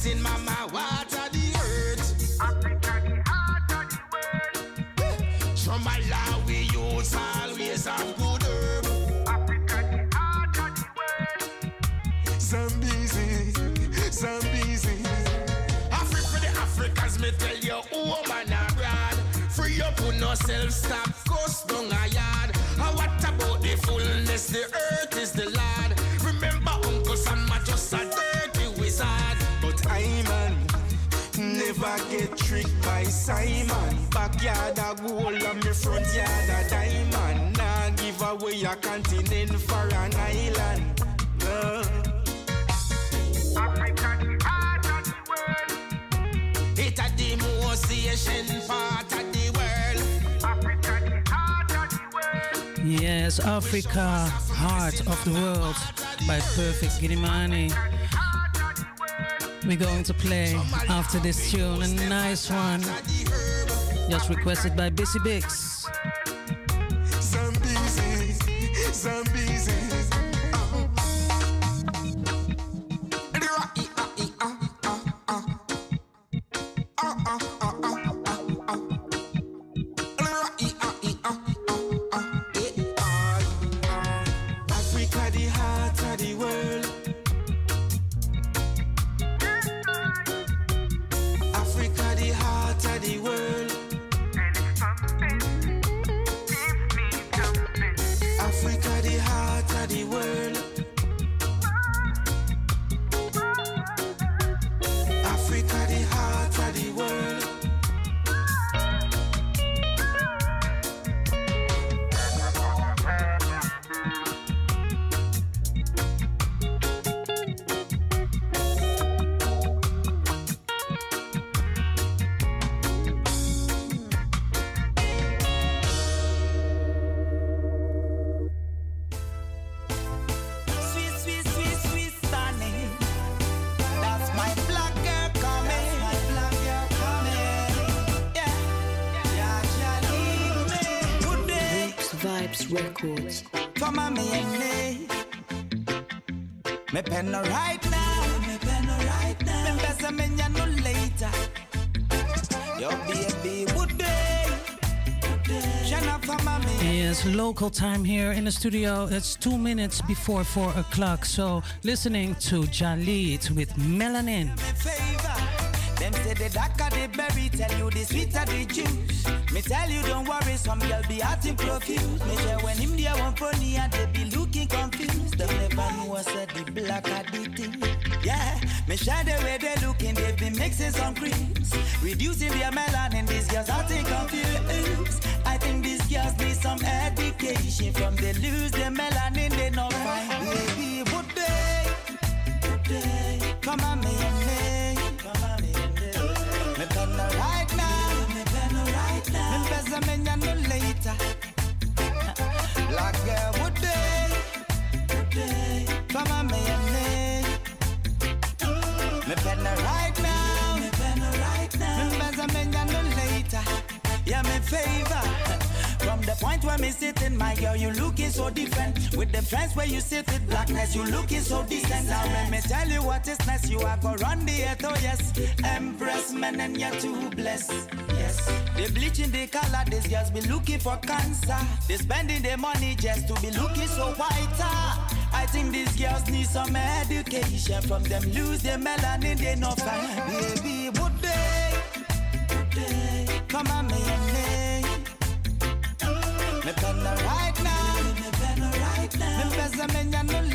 S14: blessing, mama, water the earth. Africa, the heart of the world. From Malawi, youths always have good herb. Africa, the heart of the world.
S25: Zambezi, Zambezi.
S14: Africa, the Africans, me tell you, woman abroad. Free up on yourself, stop, coast down a yard. And what about the fullness? The earth
S25: never get tricked by Simon. Backyard a gold and me front yard a diamond. Nah give away a continent for an island. No.
S14: Africa, the heart of the world. It a the most Asian part of the world. Africa, the heart of the world.
S15: Yes, Africa, Heart of the World by Perfect Giddimani. We're going to play after this tune a nice one, just requested by Busy Bix. Time here in the studio. It's two minutes before four o'clock. So, listening to Jalit with Melanin.
S23: Them say the darker the berry, tell you the sweeter the juice. Me tell you don't worry, some girl be acting profuse. Me say when him there one and they be looking confused. They never know I said the the thing. Yeah, me share the way they looking, they be mixing some creams, reducing their melanin. These girls acting confused. I think these girls need some education from they lose their melanin, they not find baby. Would they? Would they? Come on, me and me. Come on, me and me. Me no right now. Me no right now. Me better me ya no later. Black girl, would they? Would they? Come on, me and me. Me no right now. Me no right now. Me better me ya no later. Yeah, me favor. The point where me sitting, my girl, you looking so different. With the friends where you sit with blackness, you looking so decent. Now let me tell you what is nice. You are go run the earth, oh yes. Empress man and you're too blessed. Yes. They bleaching the color, these girls be looking for cancer. They spending their money just to be looking so whiter. Ah. I think these girls need some education from them. Lose their melanin, they not fine. Baby, would they? Would they? Come on, me me. Me no right now. Me no right now. Me better me no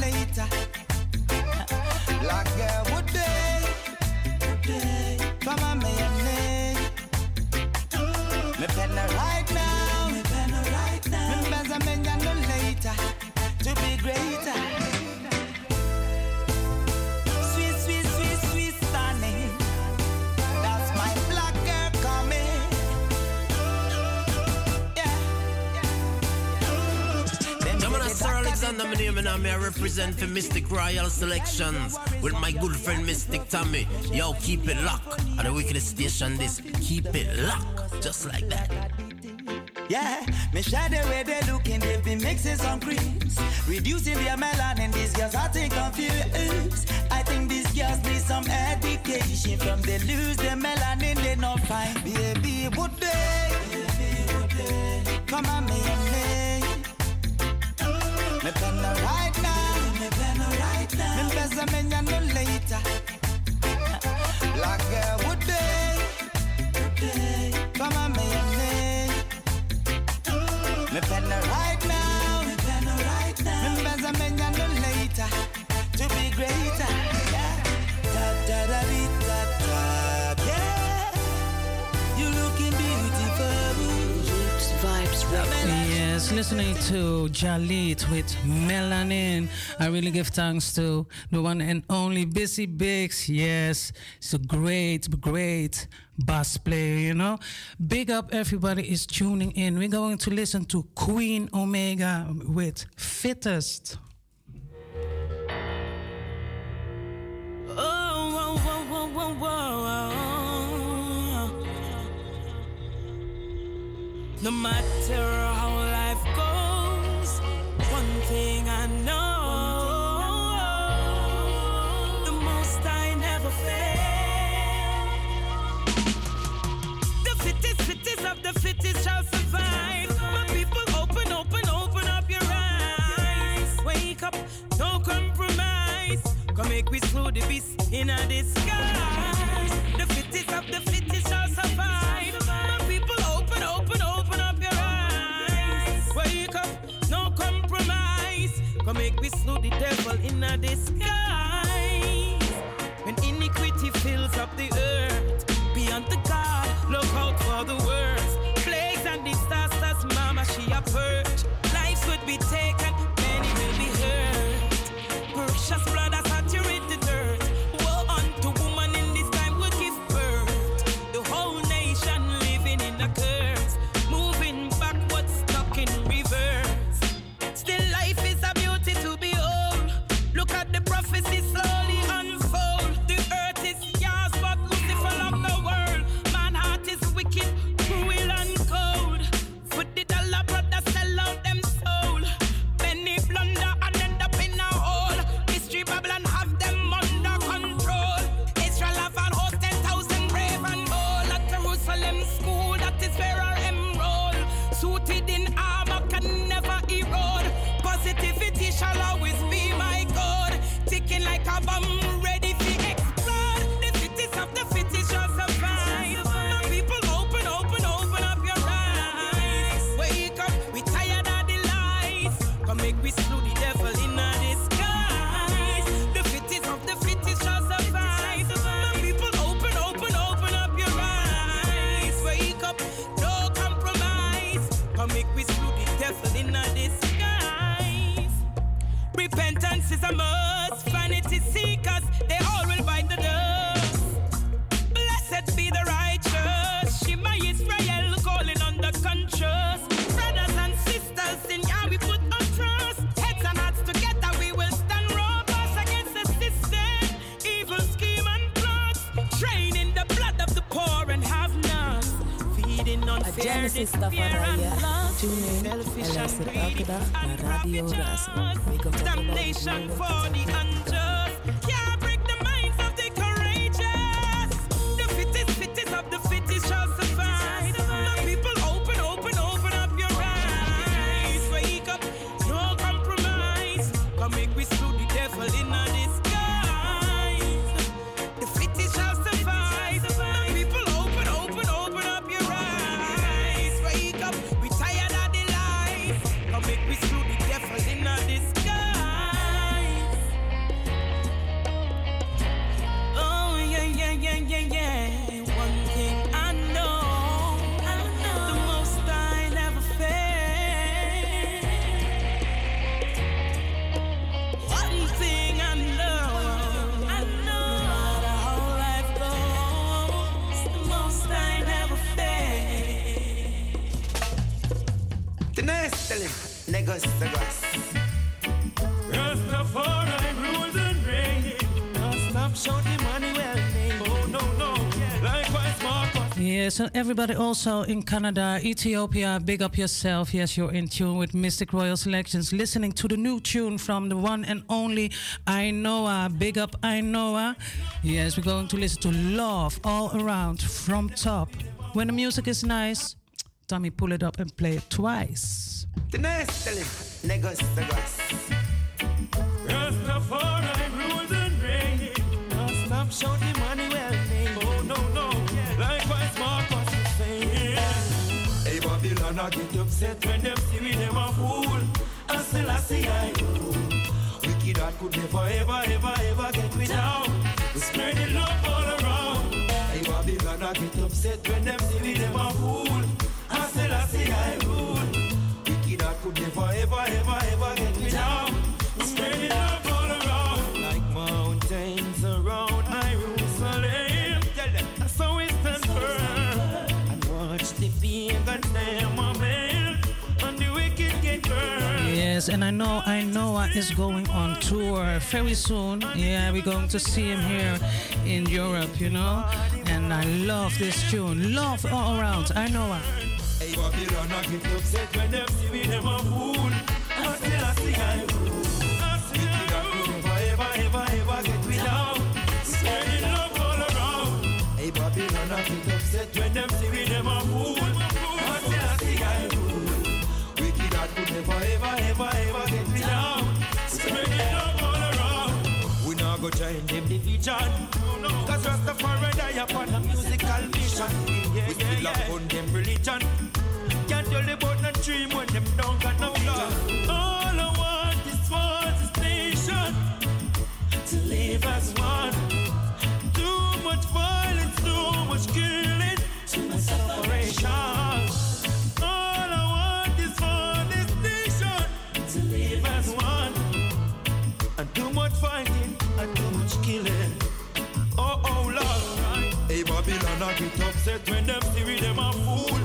S23: my
S26: name, and I'm here represent for Mystic Royal Selections with my good friend Mystic Tommy. Yo, keep it locked. At the wickedest station, this keep it locked, just like that.
S23: Yeah, me share the way they looking, they've been mixing some creams, reducing their melanin. These girls are think confused. I think these girls need some education from they lose their melanin, they not fine. Baby, would they? They? Come on, me me. Me pen no right now. Me pen no right now. Me better me ya no later. Black girl, would they? Come on, me and me. Me pen no right
S15: Listening to Jalit with Melanin. I really give thanks to the one and only Busy Biggs. Yes, it's a great, great bass player, you know. Big up everybody is tuning in. We're going to listen to Queen Omega with Fittest.
S27: Oh. No matter how the fittest shall survive. My people, open, open, open up your eyes. Wake up, no compromise. Come make we slow the beast in a disguise. The fittest of the fittest shall survive. My people, open, open, open up your eyes. Wake up, no compromise. Come make we slow the devil in a disguise. When iniquity fills up the earth, beyond the God, look out for the worst.
S28: Razo. Wake up
S23: Damnation for the
S29: And
S15: everybody also in Canada, Ethiopia, big up yourself. Yes, you're in tune with Mystic Royal Selections, listening to the new tune from the one and only Ainoa. Big up Ainoa. Yes, we're going to listen to Love All Around from top. When the music is nice, Tommy, pull it up and play it twice.
S30: Tenés, negos, negos.
S29: Rastafari I upset when them see me them a fool. I still I see I do. Wicked heart could never ever ever ever get me down. We spread love all around. Hey Babylon, I get upset when them see me them a fool. I still I see I rule. Wicked heart could never ever ever ever get me down. We spread love
S15: Yes, and I know Ainoa is going on tour very soon. Yeah, we're going to see him here in Europe, you know. And I love this tune. Love all around.
S29: I fool. I I I. I I I when them see me, them a fool. Never, ever, ever, ever get me down. Spreading love all around. We not go join them division. Cause Rastafari die upon a musical mission. Yeah, we still yeah. on them religion. Can't tell about no dream when them Babylon, I get upset when them see me, them a fool.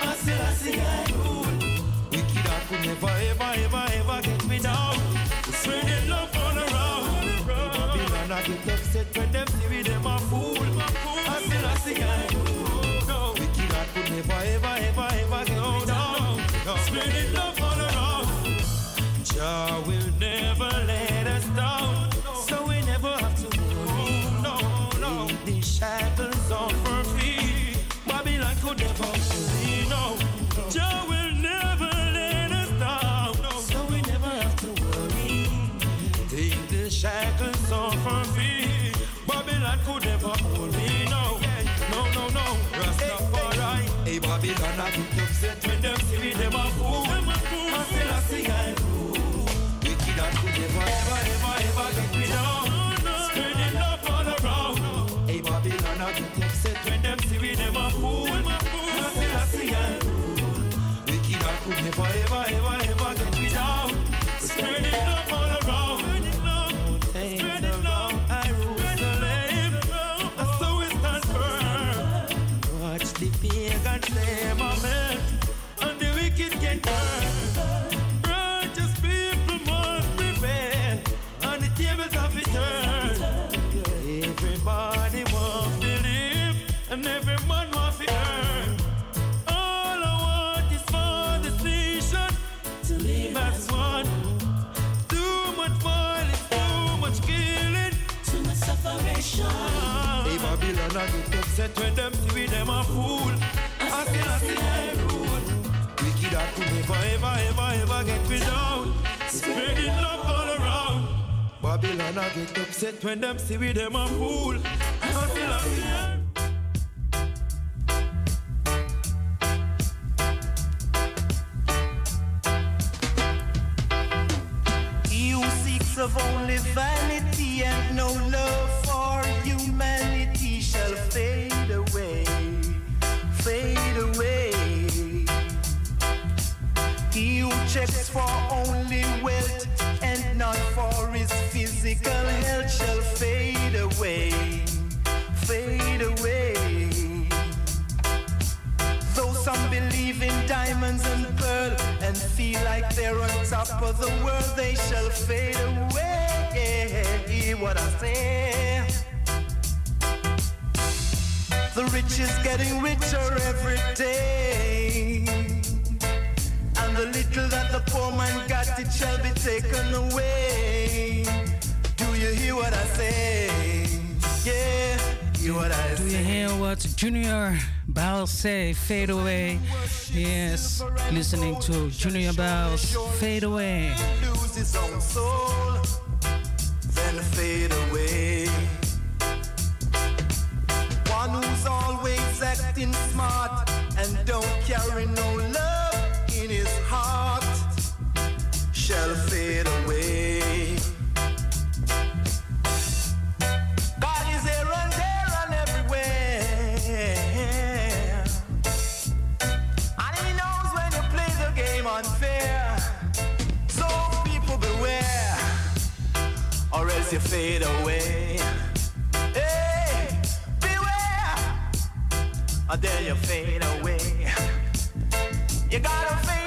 S29: I say, I see I rule. Wicked heart could never, ever, ever, ever get me down. We spreading love all around. Babylon, I get upset when them see me, them a Babylon a get upset when them see me, them a fool. I still I see I rule. Wicked and do never, ever, ever, ever get me. set with them three, them a fool. Assassin, I rule. Wicked I could never, ever, ever, ever get me down. Spreading love all around. Babylon I get upset when them see we them a fool. I still
S15: rule. Junior Byles Fade Away. Yes, listening to Junior Byles, fade away.
S31: Then Fade Away. One who's always acting smart and don't carry no as you fade away. Hey, beware Or until you fade away. You gotta fade.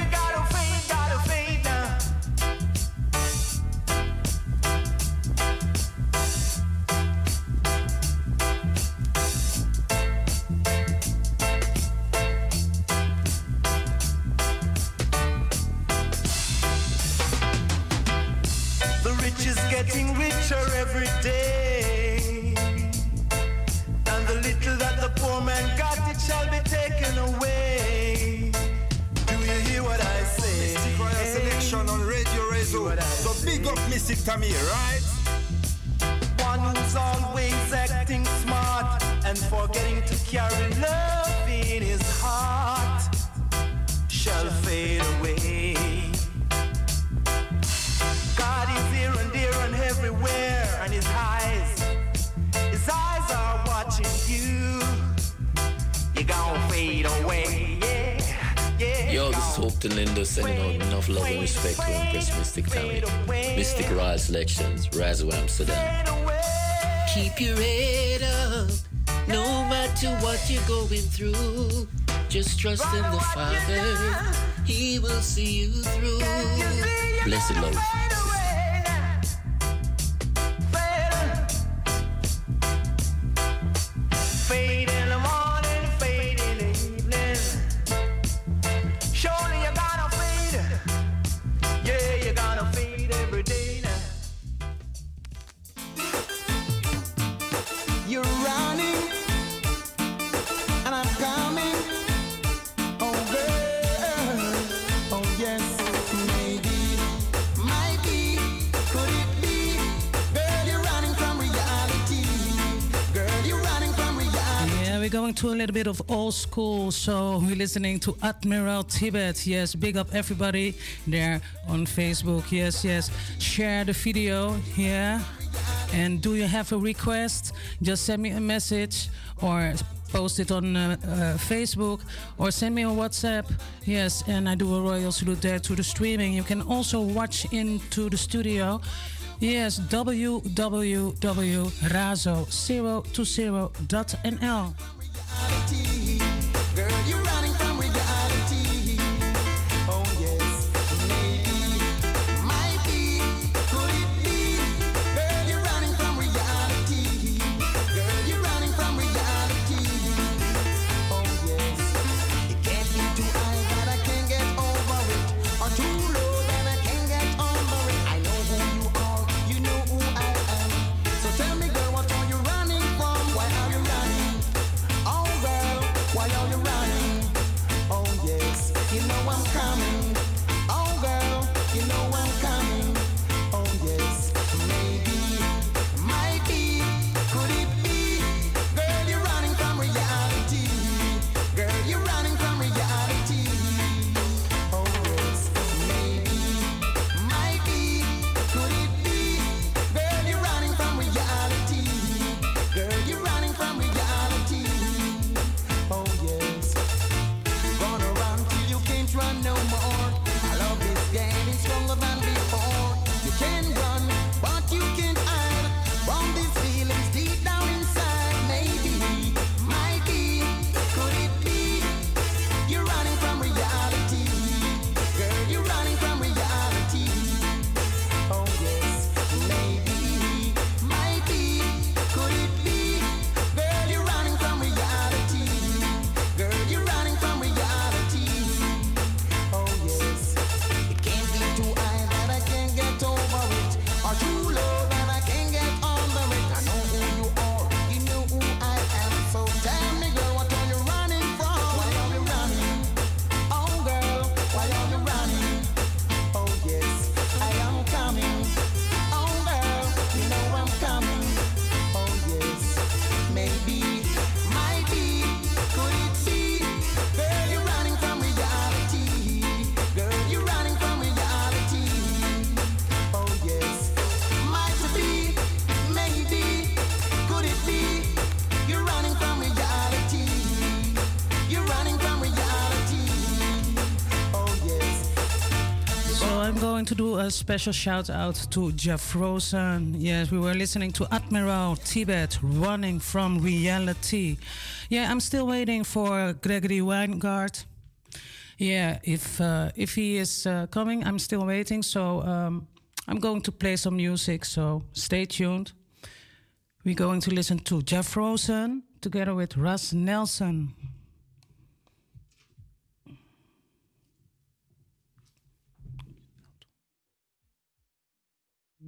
S32: keep your head up, no matter what you're going through. Just trust in the Father, He will see you through.
S33: Blessed love.
S15: Little bit of old school. So we're listening to Admiral Tibet. Yes, big up everybody there on Facebook. Yes, yes. Share the video. Yeah. And do you have a request? Just send me a message or post it on uh, uh, Facebook or send me a WhatsApp. Yes, and I do a royal salute there to the streaming. You can also watch into the studio. Yes, www.razo020.nl.
S34: Girl,
S15: do a special shout out to Jeff Rosen. Yes, we were listening to Admiral Tibet running from reality. Yeah, I'm still waiting for Gregory Weingart. Yeah, if uh, if he is uh, coming, I'm still waiting. So um, I'm going to play some music. So stay tuned. We're going to listen to Jeff Rosen together with Russ Nelson.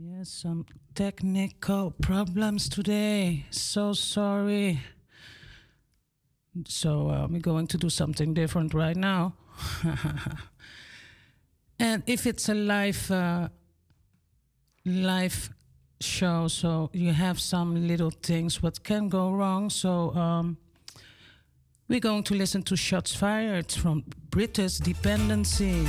S15: Yes, some technical problems today. So sorry. So uh, we're going to do something different right now. and if it's a live uh, live show, so you have some little things what can go wrong. So um, we're going to listen to Shots Fired from British Dependency.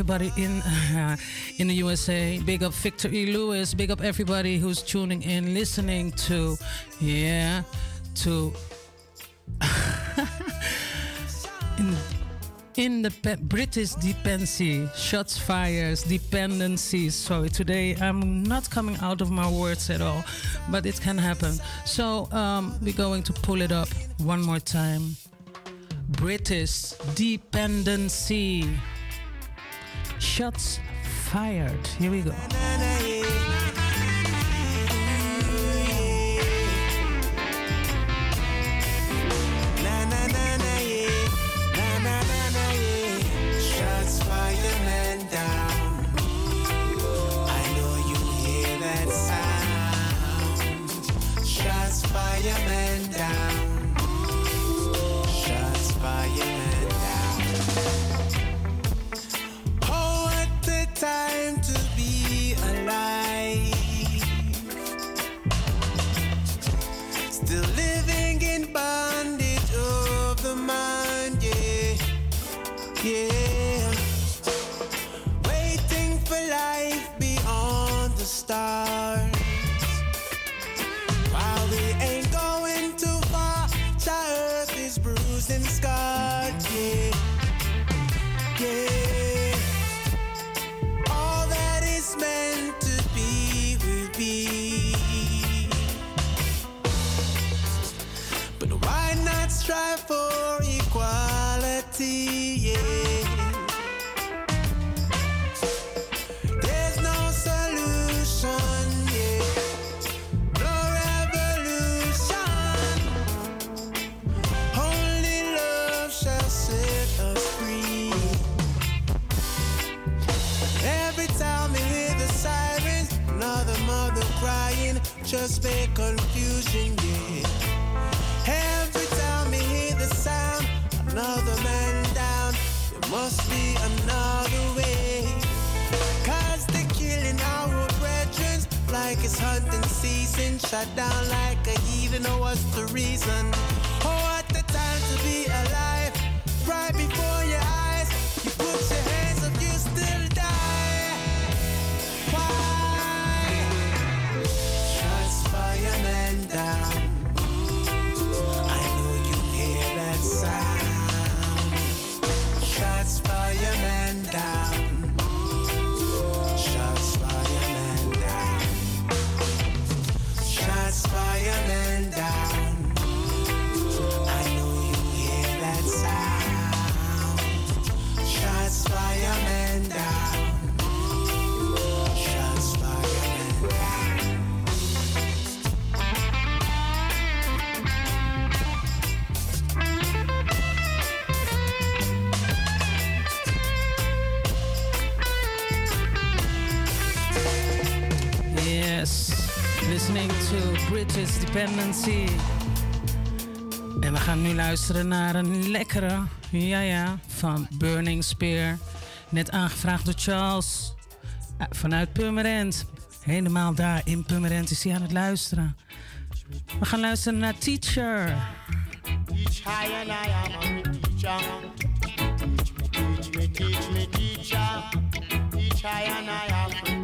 S13: Everybody in uh, in the USA. Big up Victor E. Lewis. Big up everybody who's tuning in, listening to, yeah, to in, in the pe- British dependency, shots fires, dependencies. Sorry, today I'm not coming out of my words at all, but it can happen. So um, we're going to pull it up one more time. British dependency. Shots fired. Here we go.
S15: Season, shut down like a heathen, oh, what's the reason? Oh, what the time to be alive,
S13: British Dependency. En we gaan nu luisteren naar een lekkere, ja ja, van Burning Spear. Net aangevraagd door Charles eh, vanuit Purmerend. Helemaal daar in Purmerend is hij aan het luisteren. We gaan luisteren naar Teacher.
S3: Am teacher. Teach me, teach me, teacher. And I African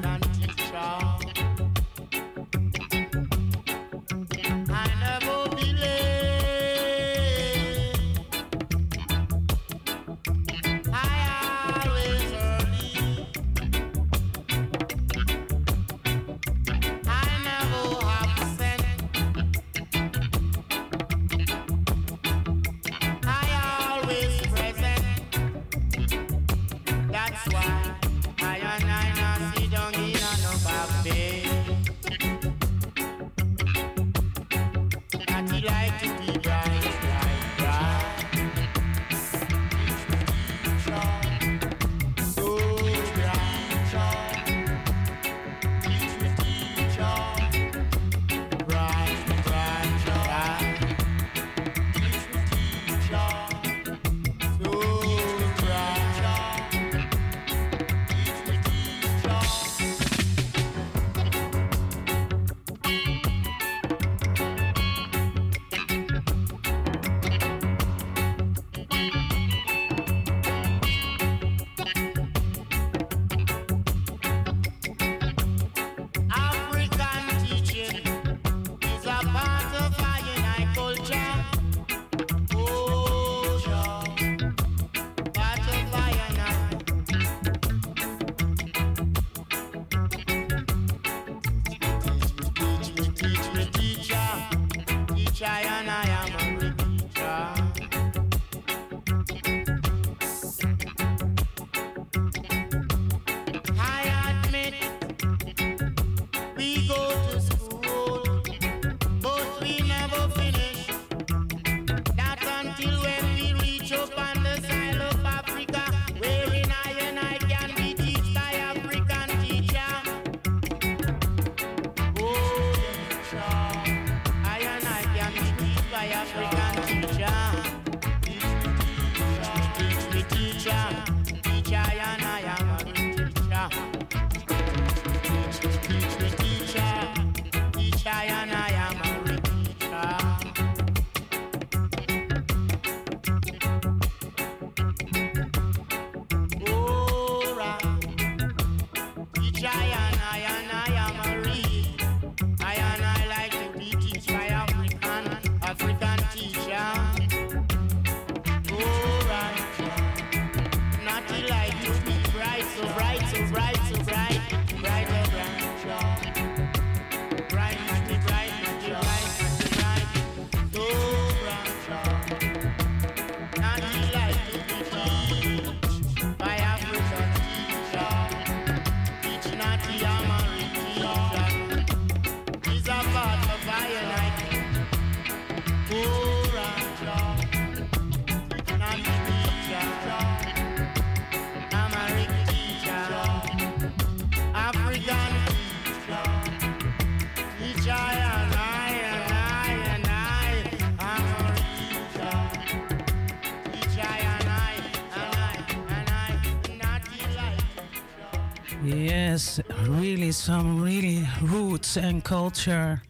S15: really some really roots and culture.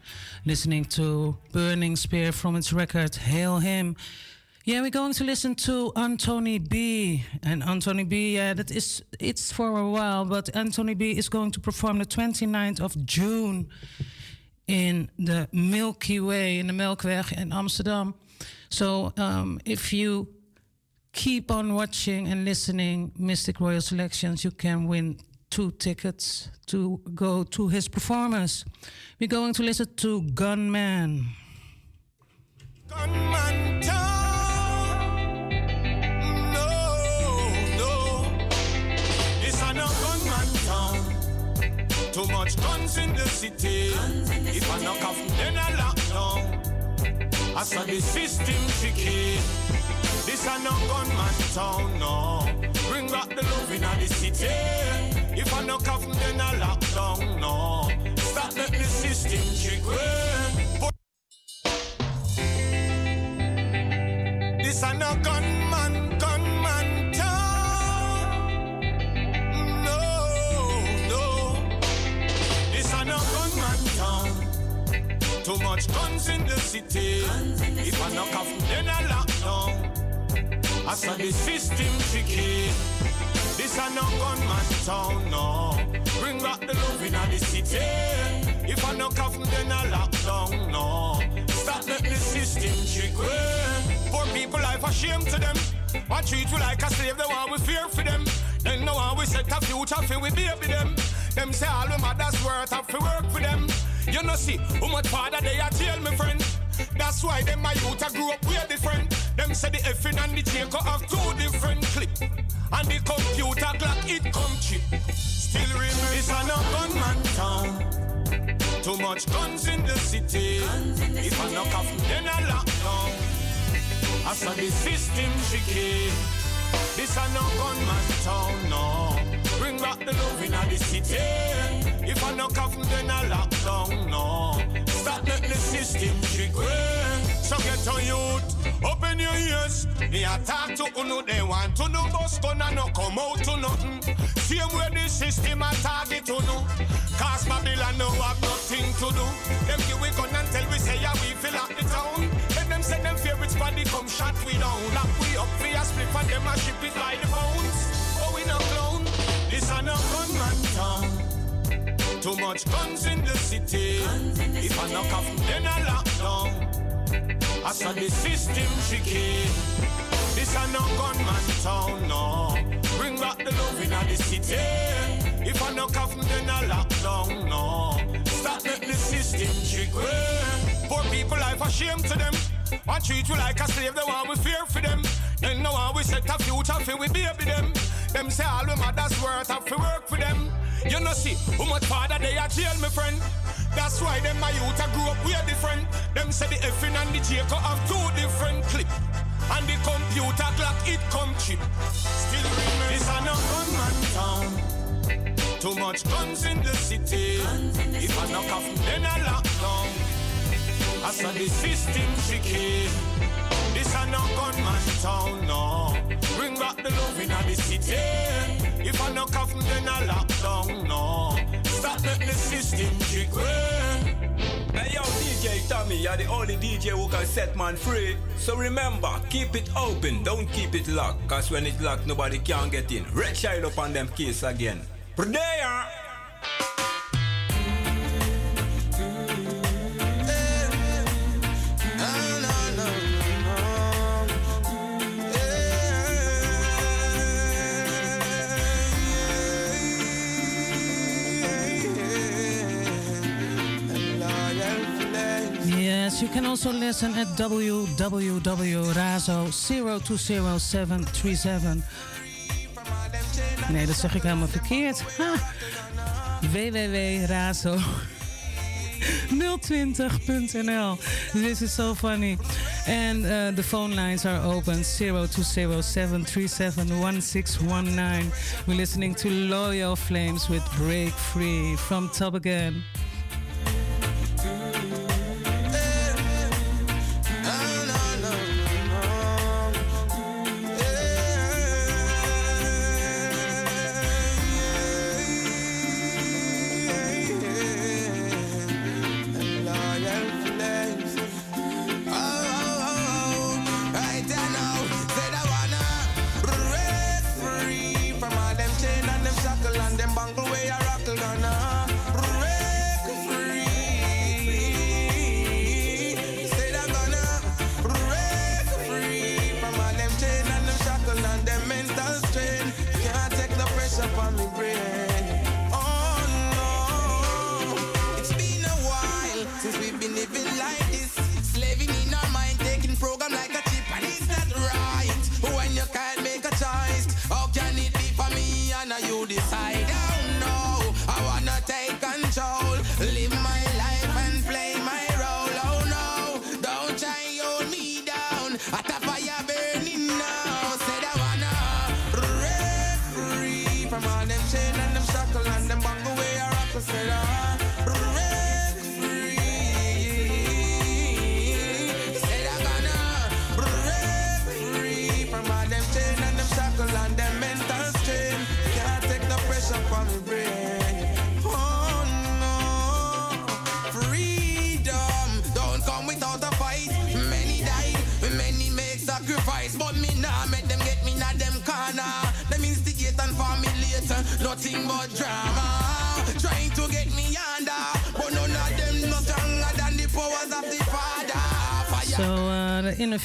S15: Listening to Burning Spear from its record Hail Him. Yeah, we're going to listen to Anthony B. And Anthony B, yeah, that is it's for a while, but Anthony B is going to perform the 29th of June in the Milky Way, in the Melkweg in Amsterdam. So um, if you keep on watching and listening Mystic Royal Selections, you can win two tickets to go to his performance. We're going to listen to Gunman.
S14: Gunman town. No, no. This a no gunman town. Too much guns in the city. if I knock off, then I lock down. I saw the system tricky. This a no gunman town, no. Bring back the love in the city. If I knock off, then I lock down, no. Stop let the system tricky. This a no gunman, gunman town. No, no. This a no gunman town. Too much guns in the city. if I knock off, then I lock down. I saw the system tricky. This a no gunman town, no. Bring back the love in the city. If I off, them, then I lock down, no. Stop let the system tricky. Poor people life a shame to them. What treat we like a slave, they want we fear for them. Then no one we set a future for we baby them. Them say all the mothers worth have to work for them. You know see, how much father they are tell me friend. That's why them my youth a grew up way different. Them say the effing and the Jacob have two different clip. And the computer clock it come cheap. Still remember it's a no gunman town. Too much guns in the city. if I knock off, then I lock down. I saw the system tricky. This a no gunman town, no. Bring back the love in the city. If I knock off, then I lock down, no. Stop let the system tricky. So get on youth, open your ears. Me a talk to uno, they want to know bus gonna no come out to nothing. Same way the system a target to no. Cause Babylon no have nothing to do. Them give we gun and tell we say yeah we fill up the town. Then them say them favorite body come shot we down. Lock we up for a split and them a ship it like the bones. Oh we no clown, this a no gunman town. Too much guns in the city. if I knock off, then I lock down. I saw the system tricky. This a no gunman town, no. Bring back the love in the city. If I knock off, then I lock down, no. Stop let the system tricky. Poor people life a shame to them. I treat you like a slave, they want we fear for them. Then no one we set a future for we baby them. Them say all the mothers worth have to work for them. You know see, how much father they are jail, my friend. That's why them my youth grew up we are different. Them say the effing and the Jacob have two different clip. And the computer clock it come cheap. Still remember this a no gunman town. Too much guns in the city. if I knock off, then I lock down. I saw the system tricky. This a no gunman town, no. Bring back the love in the city. If I knock off, then I lock down, no. Stop let the system tricky.
S35: Hey yo, DJ Tommy, you're the only DJ who can set man free. So remember, keep it open, don't keep it locked. Cause when it's locked, nobody can get in. Red child up on them keys again. Prayer!
S15: Yes, you can also listen at www.razo020737. Nee, dat zeg ik helemaal verkeerd. Ha. www.razo. 020.nl. This is so funny. And uh, the phone lines are open 0207371619. We're listening to Loyal Flames with Break Free from Top Again.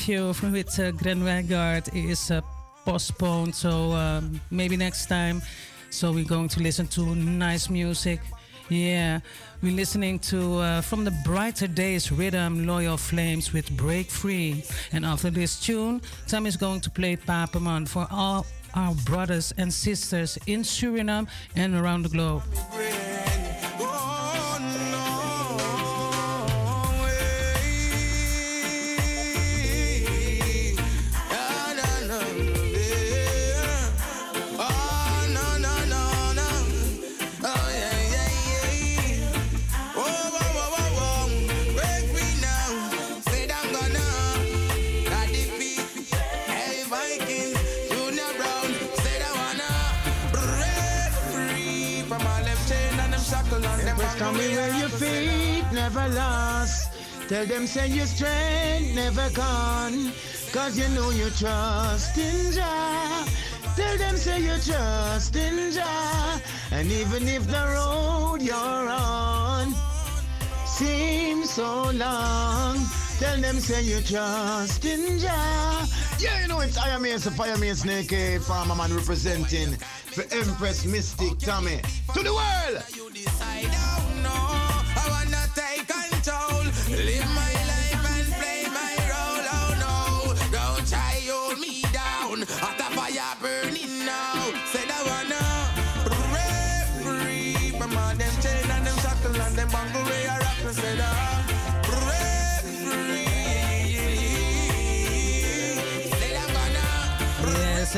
S15: Interview with uh, Glenn Wijngaard is uh, postponed. So um, maybe next time. So we're going to listen to nice music. Yeah, we're listening to uh, from the Brighter Days rhythm Loyal Flames with Break Free. And after this tune, Tom is going to play Papaman for all our brothers and sisters in Suriname and around the globe.
S8: Tell them say your strength never gone. Cause you know you trust in Jah. Tell them say you trust in Jah. And even if the road you're on seems so long, tell them say you trust in Jah.
S36: Yeah, you know it's Iron Man, so Fire Man Snake, eh, Farmer Man representing for Empress Mystic Tammy to the world.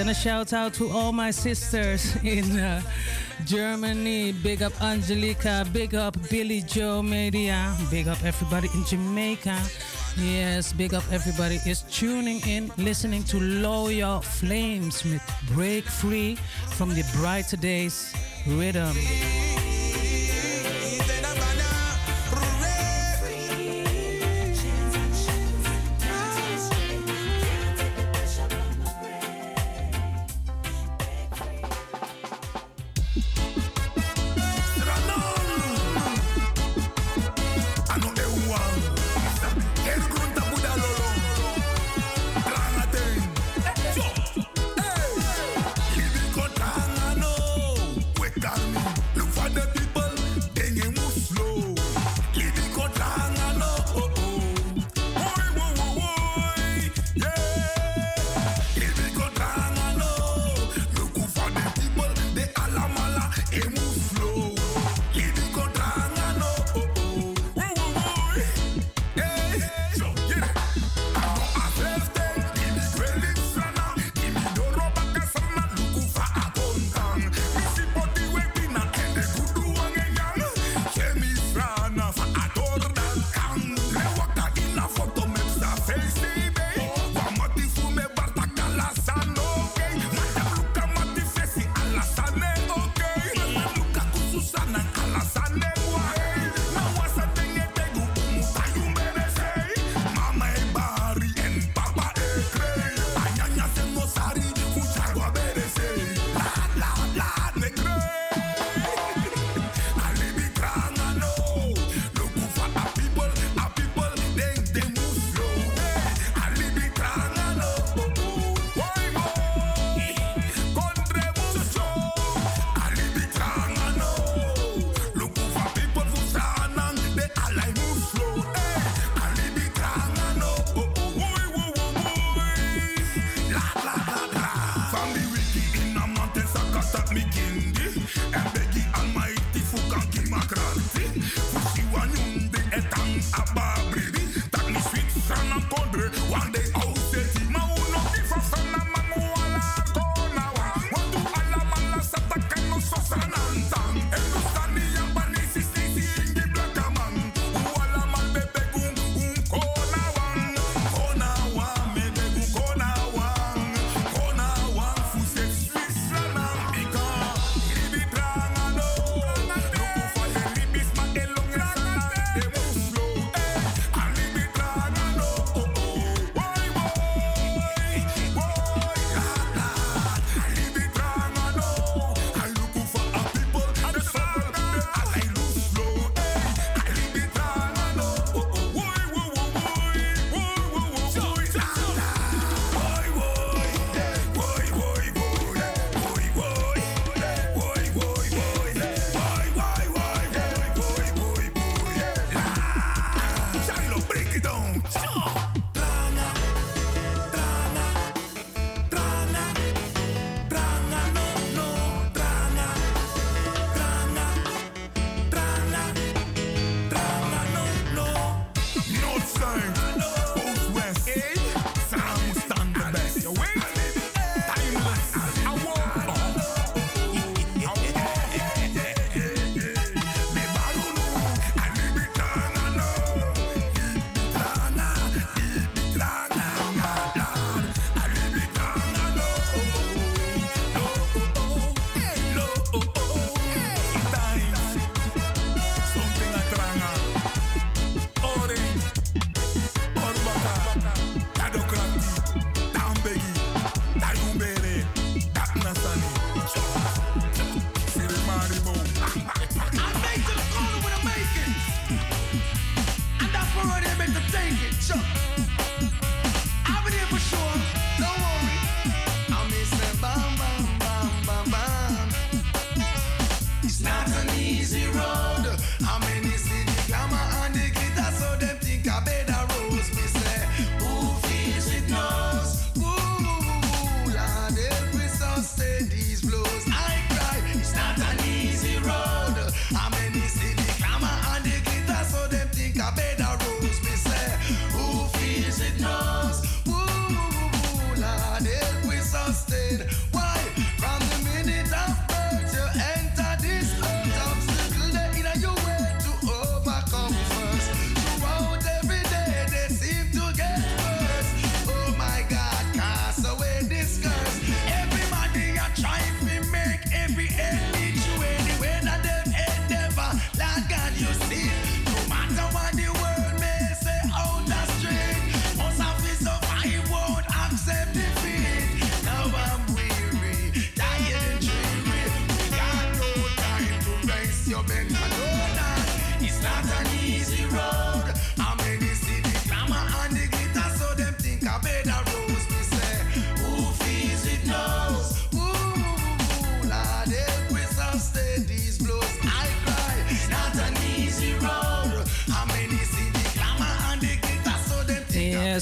S37: And a
S15: shout out to all my sisters in uh, Germany. Big up Angelica, big up Billy Joe Media, big up everybody in Jamaica. Yes, big up everybody is tuning in, listening to Loyal Flames with Break Free from the Brighter Days Rhythm.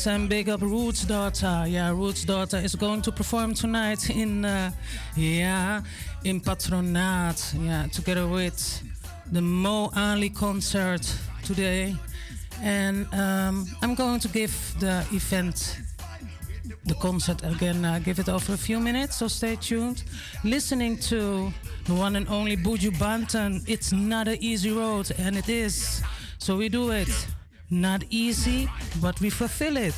S15: Yes, and big up Roots Daughter. Yeah, Roots Daughter is going to perform tonight in, uh, yeah, in Patronaat. Yeah, together with the Mo Ali concert today. And um, I'm going to give the event, the concert again, uh, give it over a few minutes, so stay tuned. Listening to the one and only Buju Banton, it's not an easy road, and it is. So we do it. Not easy but we fulfill it.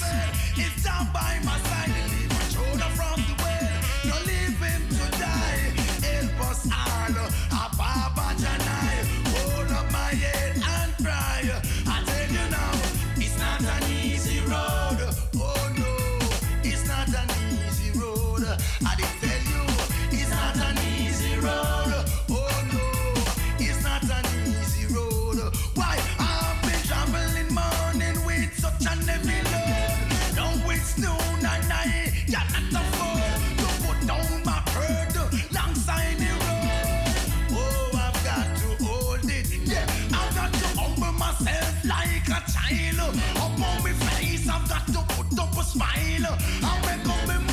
S3: start to put up a smile. I'm make up be.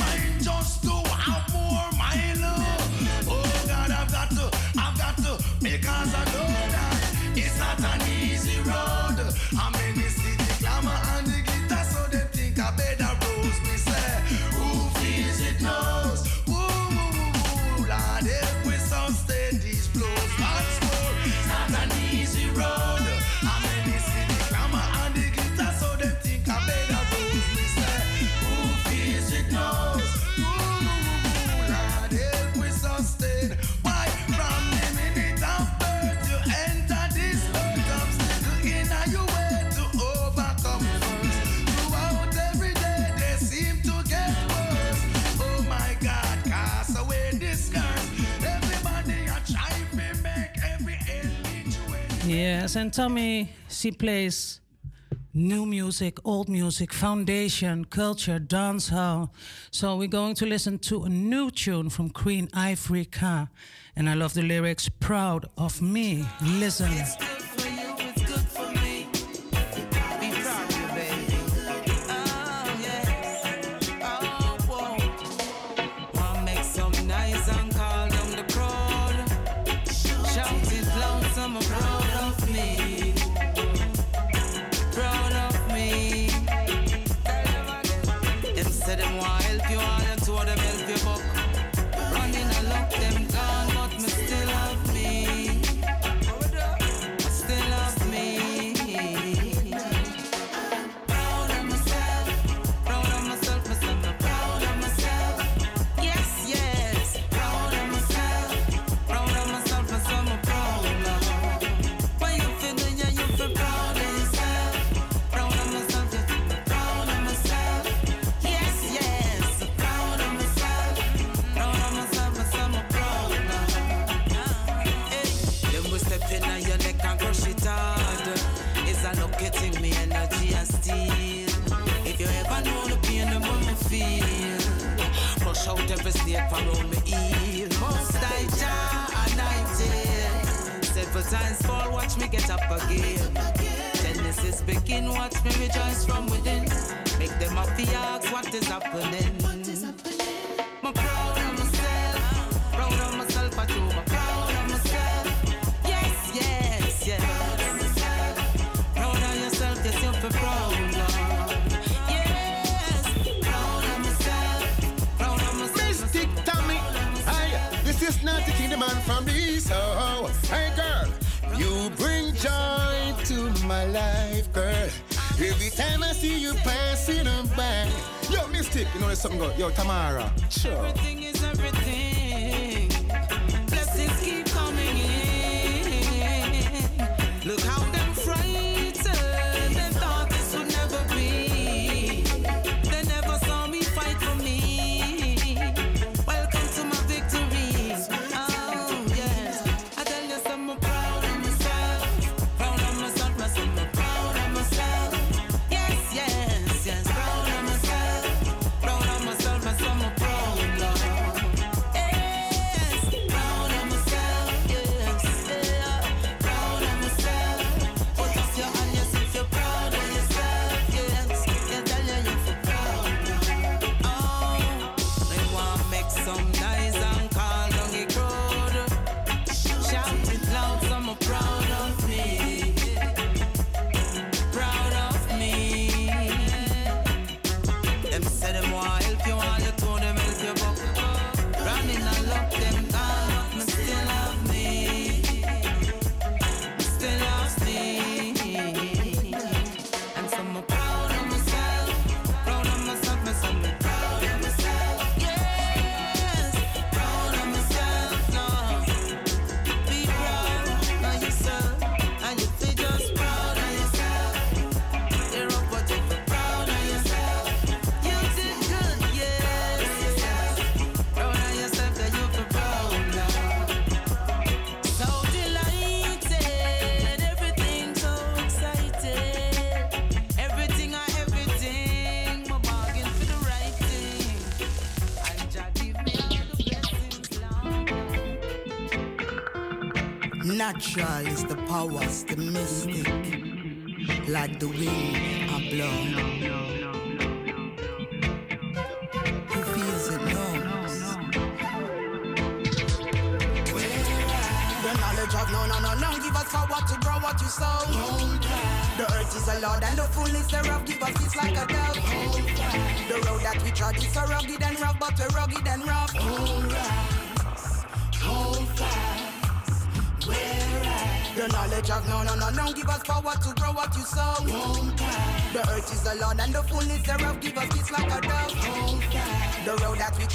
S15: Yes, and Tommy, she plays new music, old music, foundation, culture, dance hall. So we're going to listen to a new tune from Queen Ifrica. And I love the lyrics, Proud of Me. Listen.
S13: Times fall, watch me get up again. Genesis begin, watch me rejoice from within. Make them up the ask what is happening. I'm proud of myself, proud of myself, I do. I'm proud of myself. Yes, yes, yes. Proud of myself, proud of yourself, you're proud.
S38: Yes, Tommy, I, this is not the man from the south. life, girl. Every time I see you passing on by. Yo, Mystic, you know there's something good. Yo, Tamara. Sure.
S13: Everything is everything. Blessings keep coming in. Look how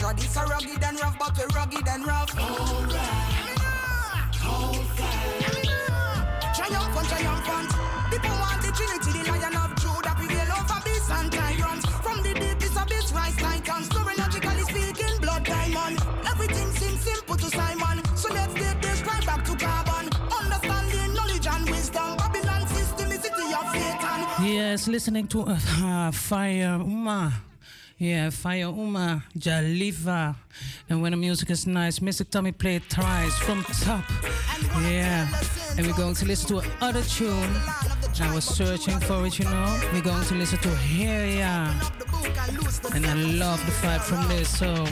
S10: road that we trod is so rugged and rough, but rugged and rough. Triumphant, triumphant. People want the Trinity, the Lion of Judah, prevail over beasts and tyrants. From the deepest abyss, rise titans. Neurologically speaking, blood diamond. Everything seems simple to Simon. So let's take this right back to carbon. Understanding, knowledge, and wisdom. Babylon system is city of Satan.
S15: Yes, listening to uh, Fire Uma. Yeah, Fire Uma, Jaliva. And when the music is nice, Mr. Tommy played thrice from top. Yeah. And we're going to listen to another tune. I was searching for it, you know. We're going to listen to Here Ya. And I love the vibe from this. So,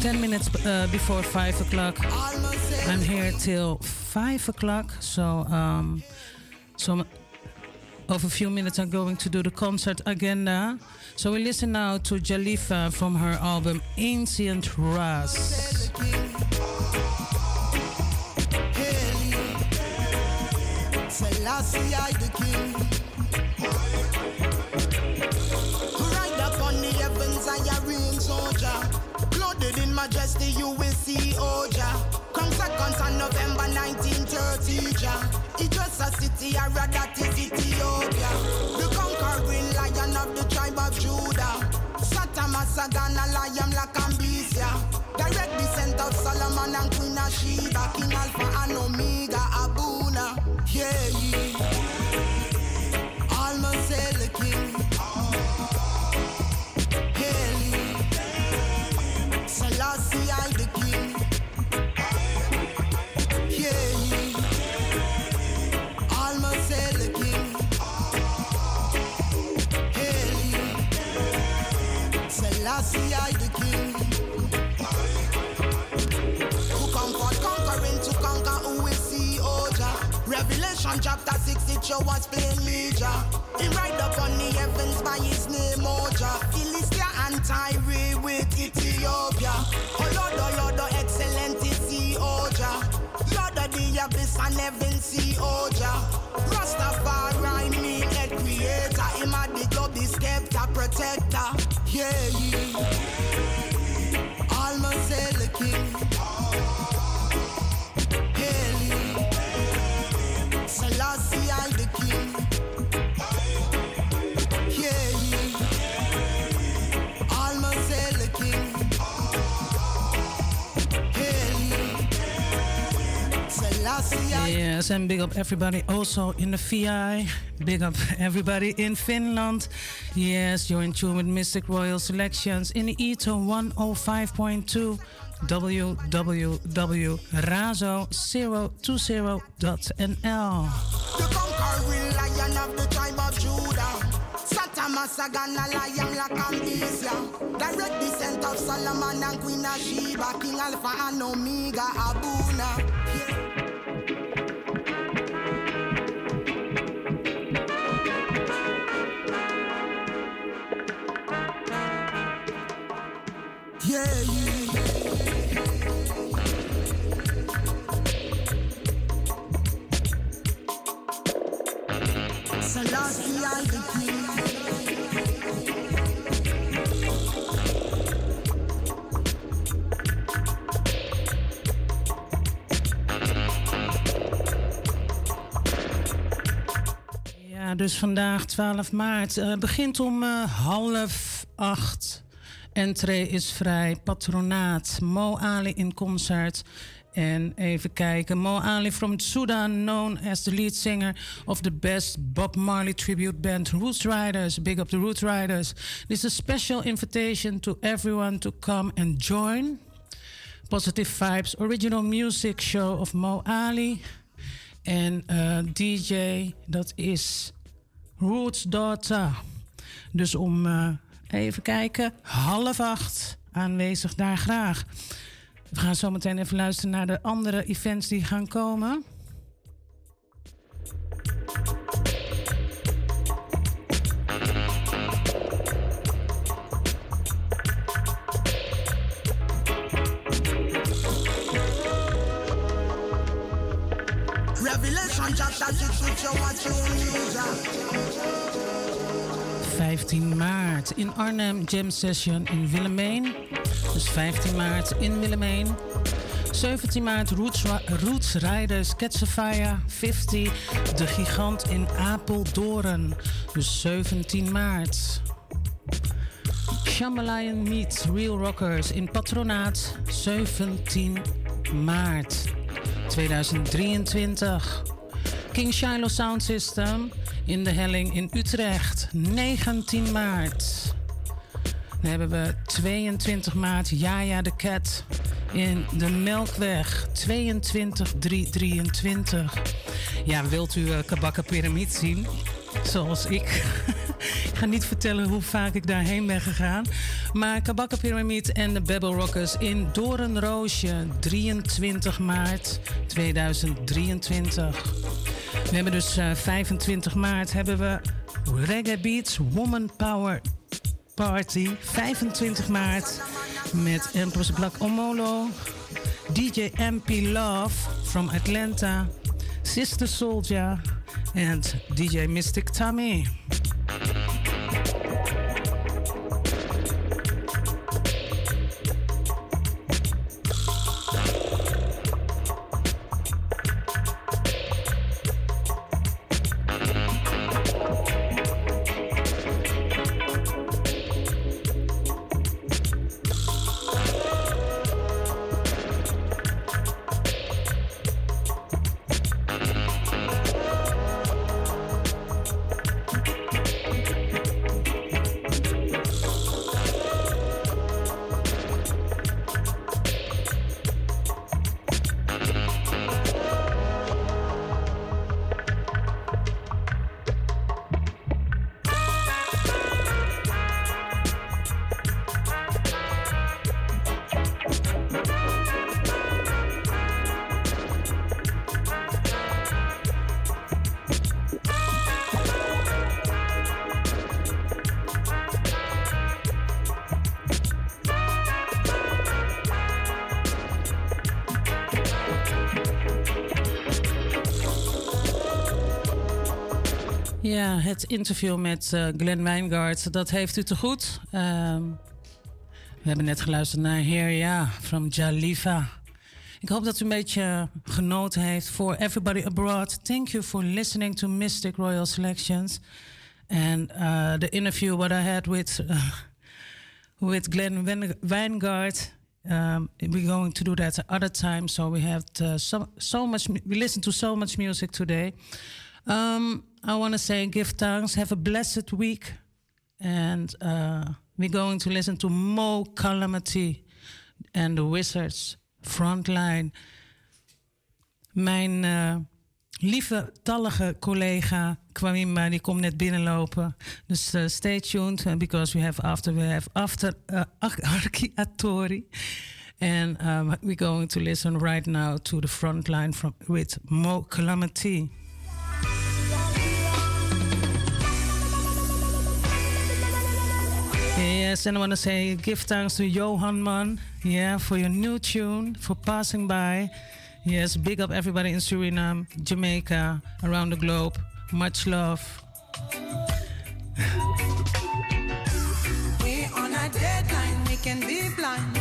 S15: 10 minutes uh, before 5 o'clock. I'm here till 5 o'clock. So, um, so of a few minutes I'm going to do the concert agenda. So we listen now to Jalifa from her album Ancient Ras.
S10: Majesty, you will see. Come seconds on November 1930, ja. A city, I rather that is Ethiopia. The conquering lion of the tribe of Judah. Satama Sagana, Lion Lakambisia. Direct descent of Solomon and Queen of Sheba. King Alpha and Omega, Abuna. Yeah, yeah.
S15: Big up everybody also in the VI. Big up everybody in Finland. Yes, you're in tune with Mystic Royal Selections in the Ether 105.2 www.razo020.nl.
S10: The conquering lion of the tribe of Judah. Lion Lakambisia. Direct descent of Solomon and Queen. King Alpha and Omega Abuna.
S15: Dus vandaag 12 maart. eh, begint om eh, half acht. Entree is vrij. Patronaat. Mo Ali in concert. En even kijken. Mo Ali from Sudan, known as the lead singer of the best Bob Marley tribute band Roots Riders. Big up the Roots Riders. This is a special invitation to everyone to come and join Positive Vibes Original Music Show of Mo Ali. En uh, DJ, dat is Roots Daughter. Dus om uh, even kijken, half acht aanwezig daar graag. We gaan zo meteen even luisteren naar de andere events die gaan komen.
S34: Revelation chapter 6, which you watch you
S15: 15 maart in Arnhem Jam Session in Willemijn. Dus 15 maart in Willemijn. 17 maart Roots, Roots Riders Ketsenfire 50. De Gigant in Apeldoorn. Dus 17 maart. Shamalayan Meets Real Rockers in Patronaat. 17 maart 2023. King Shiloh Sound System in de Helling in Utrecht, 19 maart. Dan hebben we 22 maart Jaja de Cat in de Melkweg, 22323. Ja, wilt u uh, Kabakka Pyramid zien? Zoals ik. ik ga niet vertellen hoe vaak ik daarheen ben gegaan. Maar Kabakka Pyramid en de Bebel Rockers in Doornroosje, 23 maart 2023. We hebben dus uh, 25 maart hebben we Reggae Beats Woman Power Party. 25 maart met Empress Black Omolo, DJ MP Love from Atlanta, Sister Soldier en DJ Mystic Tommy. Het interview met uh, Glenn Wijngaard, dat heeft u te goed. Um, we hebben net geluisterd naar Here Ja from Jalifa. Ik hoop dat u een beetje genoten heeft. For everybody abroad, thank you for listening to Mystic Royal Selections. And uh, the interview what I had with, uh, with Glenn Wijngaard. Um, we're going to do that other time. So we have so, so much, we listen to so much music today. Um, I want to say give thanks, have a blessed week. And uh, we're going to listen to Mo Calamity and the Wizards Frontline. Mijn uh, lieve tallige collega Kwamima, die komt net binnenlopen. Dus uh, stay tuned, because we have after, we have after uh, Arki Atori. And um, we're going to listen right now to the Frontline from, with Mo'Kalamity. Yes, and I want to say give thanks to Johan Man, yeah, for your new tune, for passing by. Yes, big up everybody in Suriname, Jamaica, around the globe. Much love.
S34: we on a deadline, we can be blind.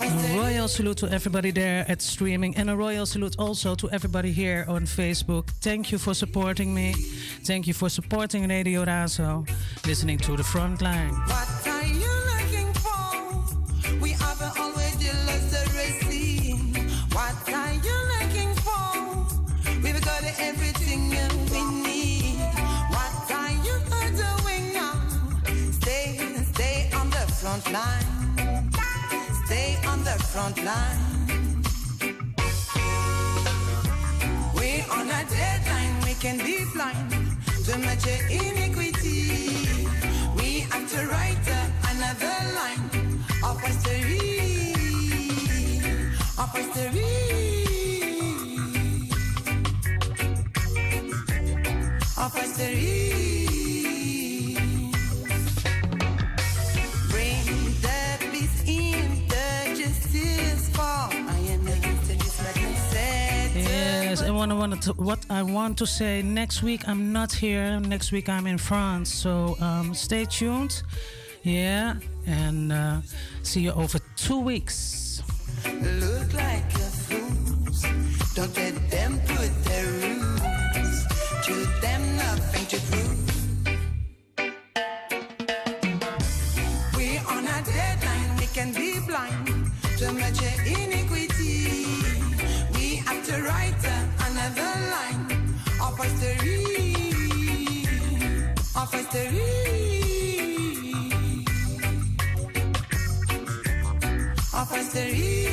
S15: Royal salute to everybody there at streaming, and a royal salute also to everybody here on Facebook. Thank you for supporting me. Thank you for supporting Radio Razo, listening to the front line.
S13: Front line. We on a deadline, we can be blind to much iniquity. We have to write another line of history, of history,
S15: what I want to say next week I'm not here. Next week I'm in France, so um, stay tuned. Yeah, and uh, see you over two weeks.
S13: Of history, of history.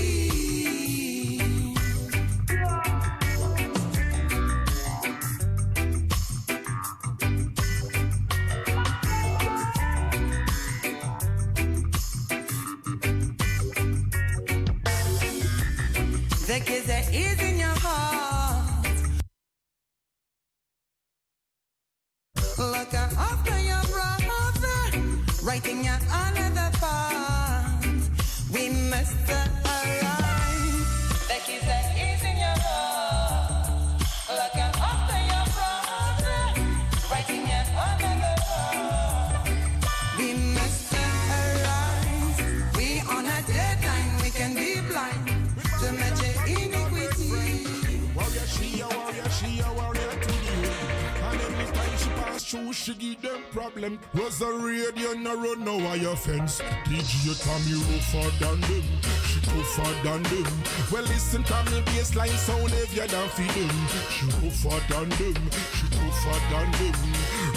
S7: DJ Tommy rougher than them. She tougher than them. Well, listen to me bassline sound heavier than for them. She rougher than them. She tougher than them.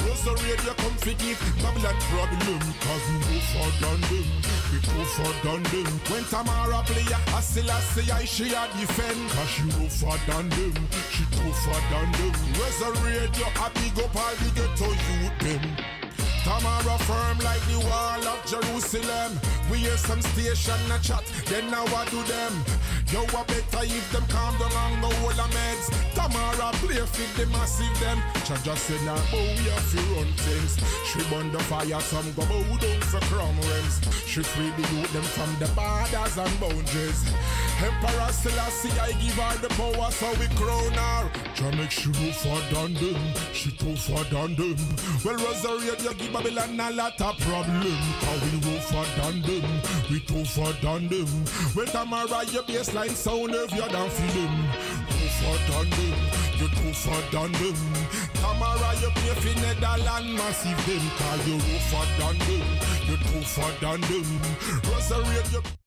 S7: Was a radio come fi give Babylon problem. Cause we rougher than them. We tougher than them. When Tamara play a still I say I she a defend. Cause she rougher than them. She tougher than them. Was a radio a big up all the ghetto youth them. Tamara firm like the wall of Jerusalem. We hear some station a chat, then now what do them? Yo, I better if them calm down and go hold a meds. Tamara play fit the massive them. Chaja said now, oh, we have to run things. She burn the fire, some go bow down for chrome rims. She free the youth them from the borders and boundaries. Emperor Selassie, I give her the power, so we crown her. Try make she rougher than them, she tougher than them. Well, Rosary, you give Babylon a lot of problem. Cause we rougher than them, we tougher than them. Well, Tamara, your baseline sound heavier than film. Tougher than them, you tougher than them. Tamara, you play for Netherland, massive them. Cause you rougher than them, you tougher than them. Rosary, you